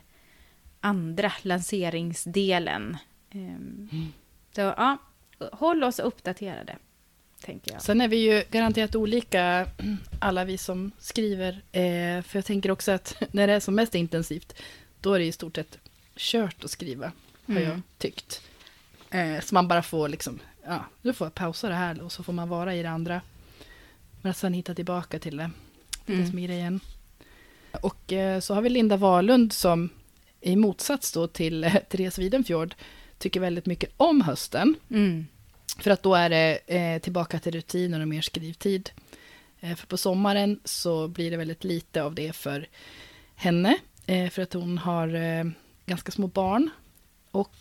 andra lanseringsdelen. Ehm, Så ja, håll oss uppdaterade, tänker jag. Sen är vi ju garanterat olika, alla vi som skriver. Eh, för jag tänker också att när det är som mest intensivt, då är det i stort sett kört att skriva, har Mm. jag tyckt. Eh, så man bara får liksom, ja, du får pausa det här och så får man vara i det andra. Men att sen hitta tillbaka till det. Det är det Mm. som är grejen. Och eh, så har vi Linda Wahlund som i motsats då till eh, Therese Widenfjord tycker väldigt mycket om hösten. Mm. För att då är det eh, tillbaka till rutiner och mer skrivtid. Eh, för på sommaren så blir det väldigt lite av det för henne. Eh, för att hon har ganska små barn. Och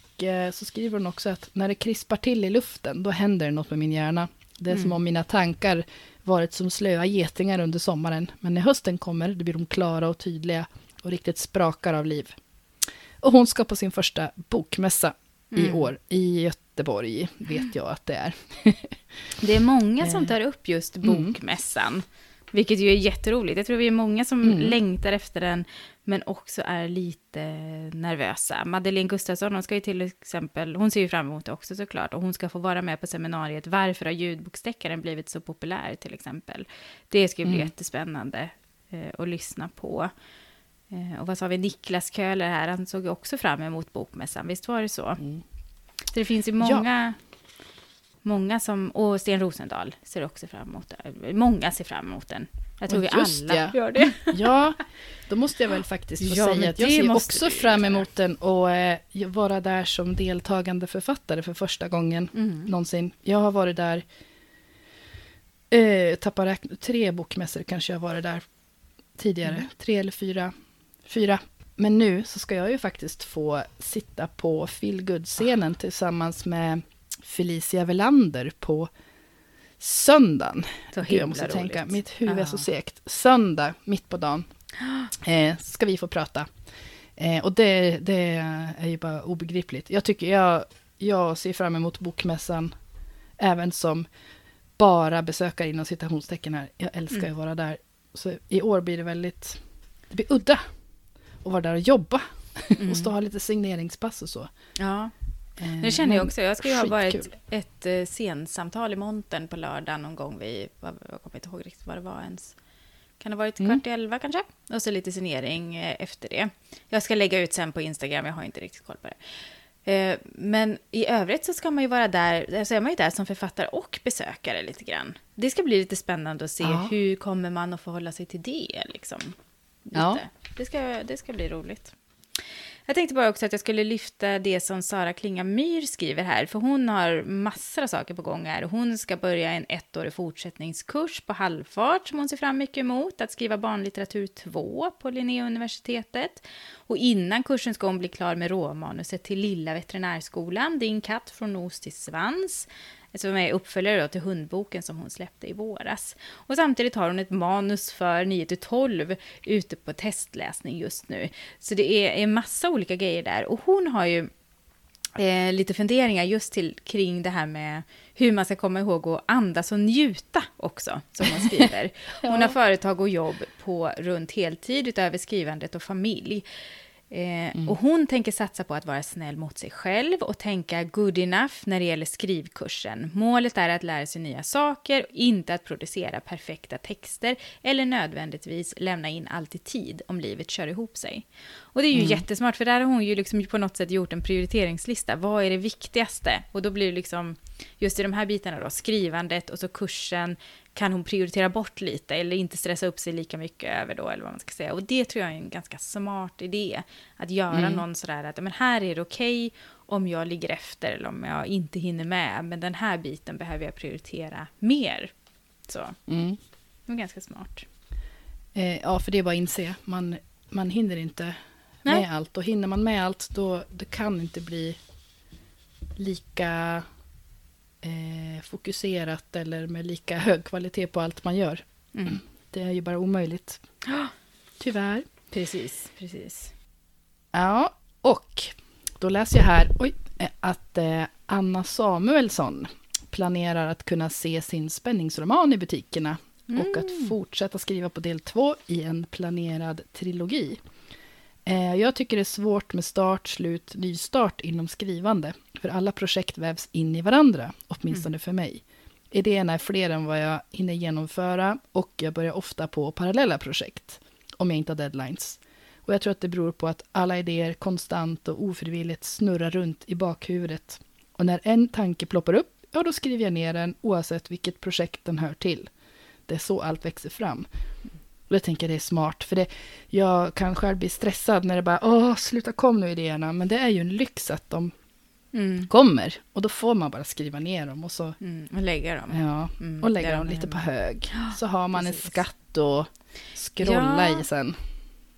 så skriver hon också att när det krispar till i luften, då händer det något med min hjärna. Det är som Mm. om mina tankar varit som slöa getingar under sommaren. Men när hösten kommer, då blir de klara och tydliga och riktigt sprakar av liv. Och hon ska på sin första bokmässa i Mm. år i Göteborg, vet jag att det är. Det är många som Eh. tar upp just Mm. bokmässan. Vilket ju är jätteroligt. Jag tror vi är många som Mm. längtar efter den, men också är lite nervösa. Madeleine Gustafsson, hon ska ju till exempel, hon ser ju fram emot det också såklart, och hon ska få vara med på seminariet Varför har ljudboksdeckaren blivit så populär till exempel. Det ska ju bli Mm. jättespännande eh, att lyssna på. Eh, och vad sa vi, Niklas Köhler här, han såg ju också fram emot bokmässan, visst var det så? Mm. Så det finns ju många, många som, och Sten Rosendahl ser också fram emot det. Många ser fram emot den. Jag tror Och vi just alla ja. gör det. Ja, då måste jag väl faktiskt få Ja, säga att jag ser också fram emot den och eh, vara där som deltagande författare för första gången Mm. någonsin. Jag har varit där, eh, tappar räkn- tre bokmässor kanske jag har varit där tidigare. Mm. Tre eller fyra. Fyra. Men nu så ska jag ju faktiskt få sitta på feelgood-scenen tillsammans med Felicia Velander på söndagen. Så Gud, himla jag måste roligt. tänka, mitt huvud är så segt. Söndag, mitt på dagen, eh, ska vi få prata. Eh, och det, det är ju bara obegripligt. Jag tycker jag, jag ser fram emot bokmässan, även som bara besökare inom citationstecken här. Jag älskar Mm. att vara där. Så i år blir det väldigt, det blir udda att vara där och jobba. Mm. Och stå och ha lite signeringspass och så. Ja, det känner jag också. Jag ska ju ha varit skitkul. ett eh, scensamtal i montern på lördag någon gång vid, jag kommer inte ihåg riktigt vad det var ens. Kan det ha varit Mm. kvart i elva kanske? Och så lite signering eh, efter det. Jag ska lägga ut sen på Instagram, jag har inte riktigt koll på det. Eh, Men i övrigt så ska man ju vara där, så är man ju där som författare och besökare lite grann. Det ska bli lite spännande att se Ja. hur kommer man att förhålla sig till det liksom. Lite. Ja. Det, ska, det ska bli roligt. Jag tänkte bara också att jag skulle lyfta det som Sara Klinga Myr skriver här, för hon har massor av saker på gång här. Hon ska börja en ettårig fortsättningskurs på halvfart som hon ser fram mycket emot, att skriva barnlitteratur 2 på Linnéuniversitetet. Och innan kursen ska hon bli klar med råmanuset till Lilla veterinärskolan, Din katt från nos till svans, som är uppföljare då till hundboken som hon släppte i våras. Och samtidigt har hon ett manus för 9-12 ute på testläsning just nu. Så det är en massa olika grejer där. Och hon har ju eh, lite funderingar just till, kring det här med hur man ska komma ihåg att andas och njuta också, som hon skriver. Hon har företag och jobb på runt heltid utöver skrivandet och familj. Eh, Och hon tänker satsa på att vara snäll mot sig själv och tänka good enough när det gäller skrivkursen. Målet är att lära sig nya saker, inte att producera perfekta texter eller nödvändigtvis lämna in allt i tid om livet kör ihop sig. Och det är ju jättesmart, för där har hon ju liksom på något sätt gjort en prioriteringslista. Vad är det viktigaste? Och då blir det liksom, just i de här bitarna då, skrivandet och så kursen, kan hon prioritera bort lite eller inte stressa upp sig lika mycket över då, eller vad man ska säga. Och det tror jag är en ganska smart idé. Att göra Mm. någon sådär att, men här är det okej om jag ligger efter eller om jag inte hinner med, men den här biten behöver jag prioritera mer. Så, Mm. det är ganska smart. Eh, ja, för det är bara att inse. Man, man hinner inte Nej. med allt. Och hinner man med allt, då det kan inte bli lika eh, fokuserat eller med lika hög kvalitet på allt man gör. Mm. Det är ju bara omöjligt. Tyvärr. Precis, precis. Ja, och då läser jag här oj, att eh, Anna Samuelsson planerar att kunna se sin spänningsroman i butikerna och att fortsätta skriva på del två i en planerad trilogi. Eh, jag tycker det är svårt med start, slut, nystart inom skrivande, för alla projekt vävs in i varandra, åtminstone för mig. Idéerna är fler än vad jag hinner genomföra och jag börjar ofta på parallella projekt, om jag inte har deadlines. Och jag tror att det beror på att alla idéer konstant och ofrivilligt snurrar runt i bakhuvudet. Och när en tanke ploppar upp, ja då skriver jag ner den oavsett vilket projekt den hör till. Det är så allt växer fram. Och jag tänker det är smart, för det, jag kan själv bli stressad när det bara, åh, sluta kom nu idéerna. Men det är ju en lyx att de Mm. kommer. Och då får man bara skriva ner dem och så, Mm. Och lägga dem. ja, Mm, och lägga dem de lite på hemma. hög. Så har man precis. en skatt att scrolla Ja. i sen.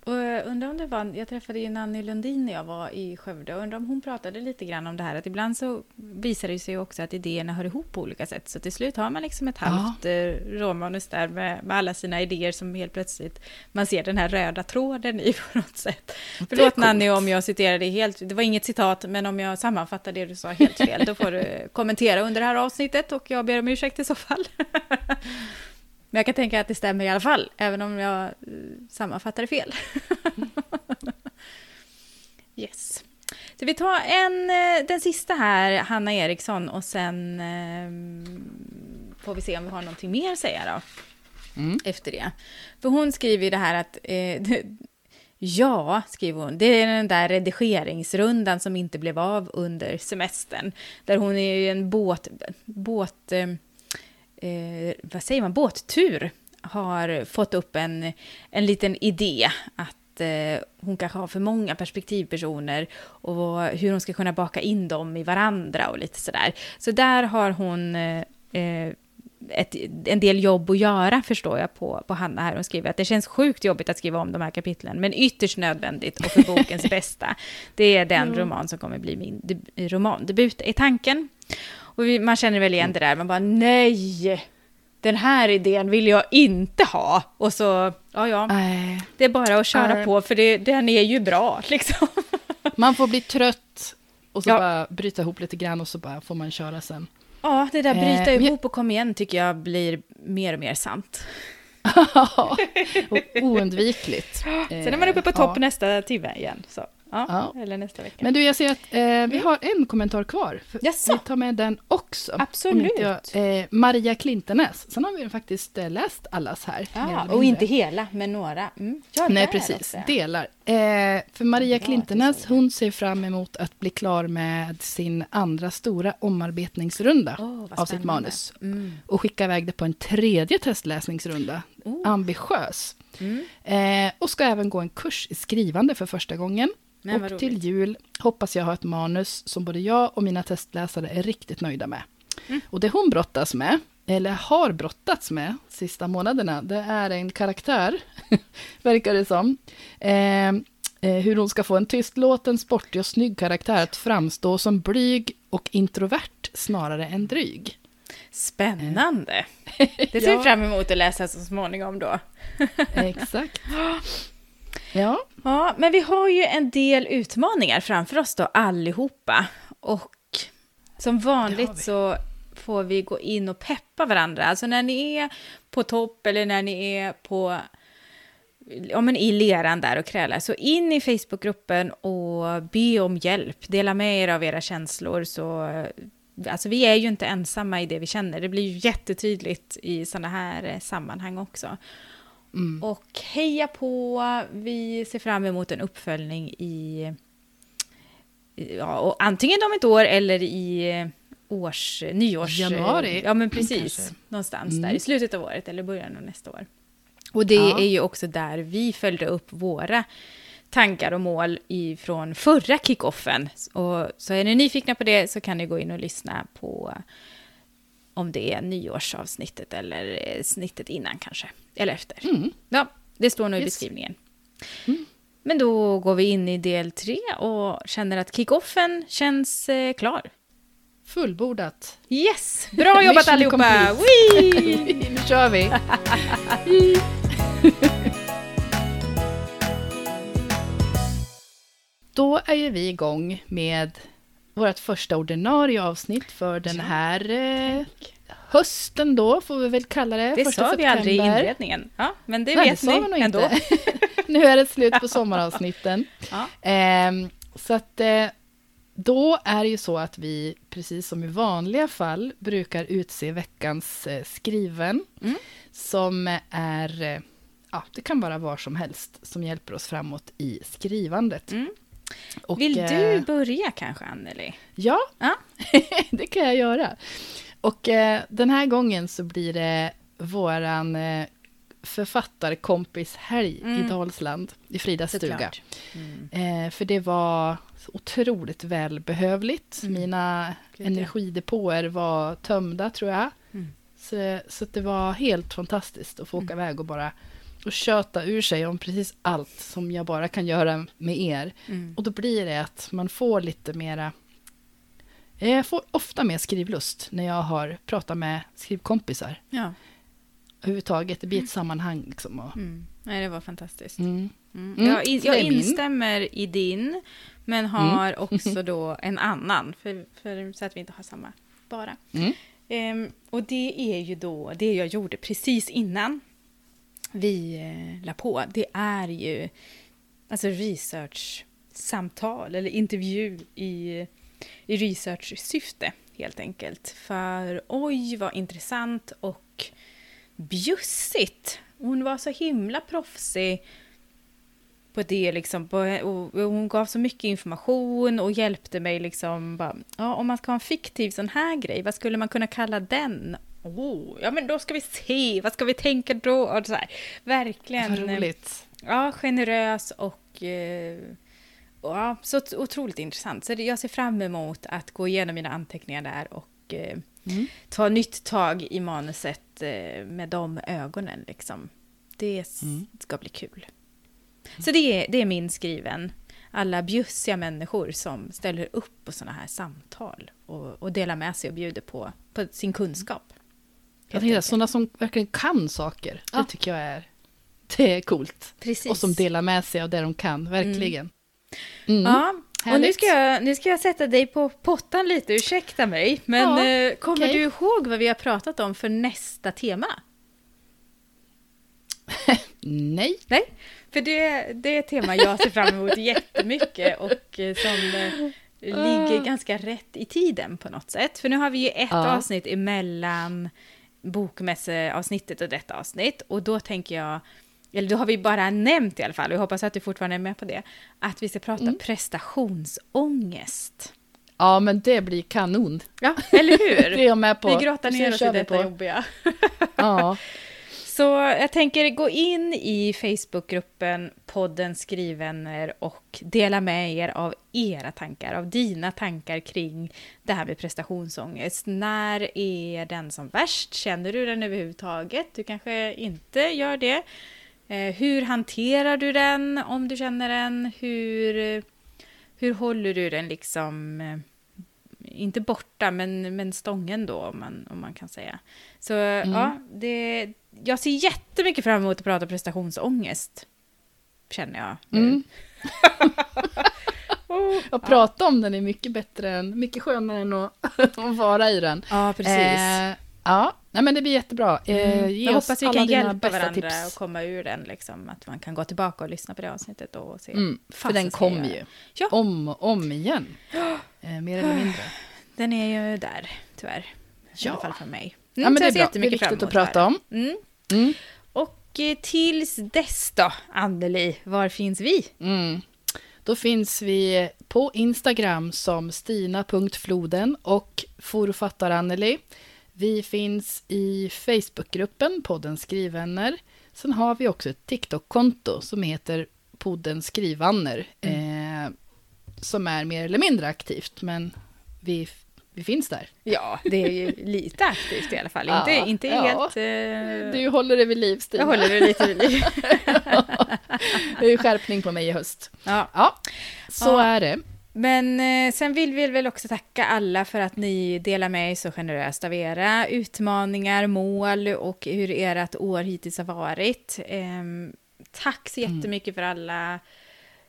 Och jag undrar om det var, jag träffade ju Nanny Lundin när jag var i Skövde och undrar om hon pratade lite grann om det här att ibland så visar det sig också att idéerna hör ihop på olika sätt så till slut har man liksom ett Ja. halvt eh, råmanus där med, med alla sina idéer som helt plötsligt man ser den här röda tråden i på något sätt. Förlåt coolt. Nanny om jag citerade helt, det var inget citat men om jag sammanfattar det du sa helt fel då får du kommentera under det här avsnittet och jag ber om ursäkt i så fall. Men jag kan tänka att det stämmer i alla fall, även om jag eh, sammanfattar det fel. yes. Så vi tar en, eh, den sista här, Hanna Eriksson, och sen eh, får vi se om vi har någonting mer att säga då, Mm. efter det. För hon skriver ju det här att, eh, ja, skriver hon, det är den där redigeringsrundan som inte blev av under semestern. Där hon är ju en båt, båt eh, eh, vad säger man, båttur har fått upp en, en liten idé att eh, hon kanske har för många perspektivpersoner och hur hon ska kunna baka in dem i varandra och lite sådär. Så där har hon eh, eh, ett, en del jobb att göra förstår jag på, på Hanna här. Hon skriver att det känns sjukt jobbigt att skriva om de här kapitlen, men ytterst nödvändigt och för bokens bästa. Det är den roman som kommer bli min deb- romandebut, i tanken. Och vi, man känner väl igen det där, man bara nej, den här idén vill jag inte ha. Och så, ja ja, Nej, det är bara att köra Nej. på, för det, den är ju bra liksom. man får bli trött och så Ja. bara bryta ihop lite grann och så bara får man köra sen. Ja, det där Eh, bryta jag- ihop och kom igen tycker jag blir mer och mer sant. och oundvikligt. Sen är man uppe på Eh, topp ja. nästa timme igen. Så. Ja, Ja. Eller nästa vecka. Men du, jag ser att eh, vi har en kommentar kvar. Jaså? Vi tar med den också. Absolut. Jag, eh, Maria Klintenäs. Sen har vi faktiskt eh, läst allas här. ja, och inte hela, men några. Mm. Ja, Nej, precis. också. Delar. Eh, för Maria Klintenäs, hon ser fram emot att bli klar med sin andra stora omarbetningsrunda vad av sitt manus. Mm. Och skicka iväg det på en tredje testläsningsrunda. Oh. Ambitiös. Mm. Eh, och ska även gå en kurs i skrivande för första gången. Men och till jul hoppas jag ha ett manus som både jag och mina testläsare är riktigt nöjda med. Mm. Och det hon brottas med, eller har brottats med sista månaderna, det är en karaktär, verkar det som. Eh, eh, hur hon ska få en tystlåten, sportig och snygg karaktär att framstå som blyg och introvert snarare än dryg. Spännande. Det ser Ja. vi fram emot att läsa så småningom då. Exakt. Ja, Ja, men vi har ju en del utmaningar framför oss då allihopa. Och som vanligt så får vi gå in och peppa varandra. Alltså när ni är på topp eller när ni är på ja, men i leran där och krälar. Så in i Facebookgruppen och be om hjälp. Dela med er av era känslor. Så, alltså vi är ju inte ensamma i det vi känner. Det blir ju jättetydligt i sådana här eh, sammanhang också. Mm. Och heja på! Vi ser fram emot en uppföljning i... Ja, och antingen om ett år eller i eh, års, nyårs... Januari, Ja, men precis. kanske. Någonstans Mm. där i slutet av året eller början av nästa år. Och det Ja. är ju också där vi följde upp våra tankar och mål ifrån förra kickoffen. Och så är ni nyfikna på det så kan ni gå in och lyssna på om det är nyårsavsnittet eller eh, snittet innan kanske. Eller efter. Mm. Ja, det står nog i Yes. beskrivningen. Mm. Men då går vi in i del tre och känner att kickoffen känns eh, klar. fullbordat. Yes! Bra jobbat allihopa! nu kör vi! Då är ju vi igång med vårt första ordinarie avsnitt för den här eh, hösten då, får vi väl kalla det. Det första sa vi aldrig i september. inledningen. Ja, men det Nej, vet det ni nog ändå. inte. nu är det slut på sommaravsnitten. Ja. Ehm, så att eh, då är det ju så att vi, precis som i vanliga fall, brukar utse veckans eh, skriven. Mm. Som är, eh, ja, det kan vara var som helst, som hjälper oss framåt i skrivandet. Mm. Och, Vill eh, du börja kanske, Anneli? Ja, Ja. det kan jag göra. Och eh, den här gången så blir det våran eh, författarkompishelg Mm. i Dalsland, i Fridas stuga. Mm. Eh, för det var otroligt välbehövligt. Mm. Mina Gud, energidepåer var tömda, tror jag. Mm. Så, så det var helt fantastiskt att få åka Mm. iväg och bara och köta ur sig om precis allt som jag bara kan göra med er. Mm. Och då blir det att man får lite mera... Jag får ofta mer skrivlust när jag har pratat med skrivkompisar. Ja. Överhuvudtaget, det blir ett sammanhang liksom. Och, Mm. Nej, det var fantastiskt. mm. Mm. Mm, Jag, in, jag instämmer i din, men har också då en annan, för, för, så att vi inte har samma bara. Mm. Ehm, och det är ju då det jag gjorde precis innan vi eh, la på. Det är ju alltså research-samtal eller intervju i, i research-syfte helt enkelt. För oj vad intressant och bjussigt. Hon var så himla proffsig på det liksom. Och hon gav så mycket information och hjälpte mig liksom. Bara, ja, om man ska ha en fiktiv sån här grej, vad skulle man kunna kalla den? Oh, ja, men då ska vi se, vad ska vi tänka då? Och så här, verkligen. Vad roligt. Ja, generös och eh, ja, så ot- otroligt intressant. Så jag ser fram emot att gå igenom mina anteckningar där och eh, Mm. ta nytt tag i manuset eh, med de ögonen. Liksom. Det Mm. ska bli kul. Så det är, det är min skriven. Alla bjussiga människor som ställer upp på sådana här samtal och, och delar med sig och bjuder på, på sin kunskap. Jag enkelt. sådana som verkligen kan saker. Ja. Det tycker jag är, det är coolt. Precis. Och som delar med sig av det de kan, verkligen. Mm. Ja, och nu Härligt. ska, jag, nu ska jag sätta dig på pottan lite, ursäkta mig. Men Ja, eh, kommer okej. du ihåg vad vi har pratat om för nästa tema? Nej. Nej, för det, det är ett tema jag ser fram emot jättemycket och eh, som eh, ligger ganska rätt i tiden på något sätt. För nu har vi ju ett Ja. avsnitt emellan bokmässeavsnittet och detta avsnitt och då tänker jag eller då har vi bara nämnt i alla fall, och jag hoppas att du fortfarande är med på det, att vi ska prata Mm. prestationsångest. Ja, men det blir kanon. Ja, eller Det är hur? jag med på. Vi grottar ner oss i detta på. jobbiga. Ja. Så jag tänker gå in i Facebookgruppen podden Skrivvänner och dela med er av era tankar, av dina tankar kring det här med prestationsångest. När är den som värst? Känner du den överhuvudtaget? Du kanske inte gör det. Eh, hur hanterar du den om du känner den? Hur, hur håller du den liksom, eh, inte borta, men, men stången då, om man, om man kan säga. Så ja, det, jag ser jättemycket fram emot att prata prestationsångest. Känner jag. Mm. Oh, Att prata om den är mycket bättre än, mycket skönare än att, att vara i den. ja, precis. Eh, ja, nej, men det blir jättebra. Eh, Mm. Jag hoppas vi kan hjälpa varandra tips. och komma ur den. Liksom, att man kan gå tillbaka och lyssna på det avsnittet och se. Mm, för den kommer ju. Ja. Om och om igen. Eh, mer eller mindre. Den är ju där, tyvärr. I Ja. alla fall för mig. Ja, men det är bra. Det är viktigt att prata om. Mm. Mm. Och eh, tills dess då, Anneli, var finns vi? Mm. Då finns vi på Instagram som stina.floden och forfattaraneli. Vi finns i Facebookgruppen podden Skrivvänner. Sen har vi också ett TikTok-konto som heter podden Skrivvänner. Eh, som är mer eller mindre aktivt, men vi, vi finns där. Ja, det är ju lite aktivt i alla fall. Ja, inte inte ja. helt... Eh, Du håller det vid liv, Stina. jag håller det lite vid liv. det är skärpning på mig i höst. Ja. Ja, så är det. Men eh, sen vill vi väl också tacka alla för att ni delar med er så generöst av era utmaningar, mål och hur ert år hittills har varit. Ehm, tack så jättemycket för alla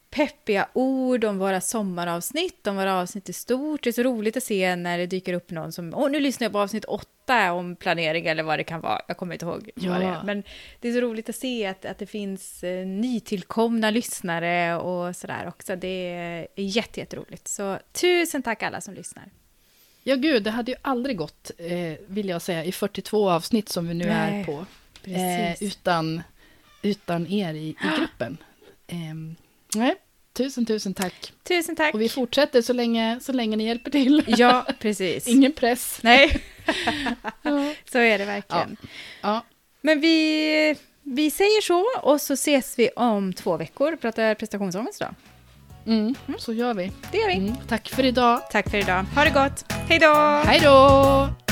peppiga ord om våra sommaravsnitt, om våra avsnitt i stort. Det är så roligt att se när det dyker upp någon som, åh nu lyssnar jag på avsnitt åtta om planering eller vad det kan vara. Jag kommer inte ihåg Ja. vad det är. Men det är så roligt att se att, att det finns eh, nytillkomna lyssnare och sådär också. Det är jätte, jätteroligt. Så tusen tack alla som lyssnar. Ja, gud, det hade ju aldrig gått, eh, vill jag säga, i 42 avsnitt som vi nu Nej, är på. Eh, utan, utan er i, i gruppen. Nej, tusen, tusen tack. Tusen tack. Och vi fortsätter så länge, så länge ni hjälper till. Ja, precis. Ingen press. Nej, Ja. så är det verkligen. Ja. Men vi, vi säger så och så ses vi om två veckor och pratar prestationsångest då. Mm, så gör vi. Det gör vi. Mm, tack för idag. Tack för idag. Ha det gott. Hej då! Hej då!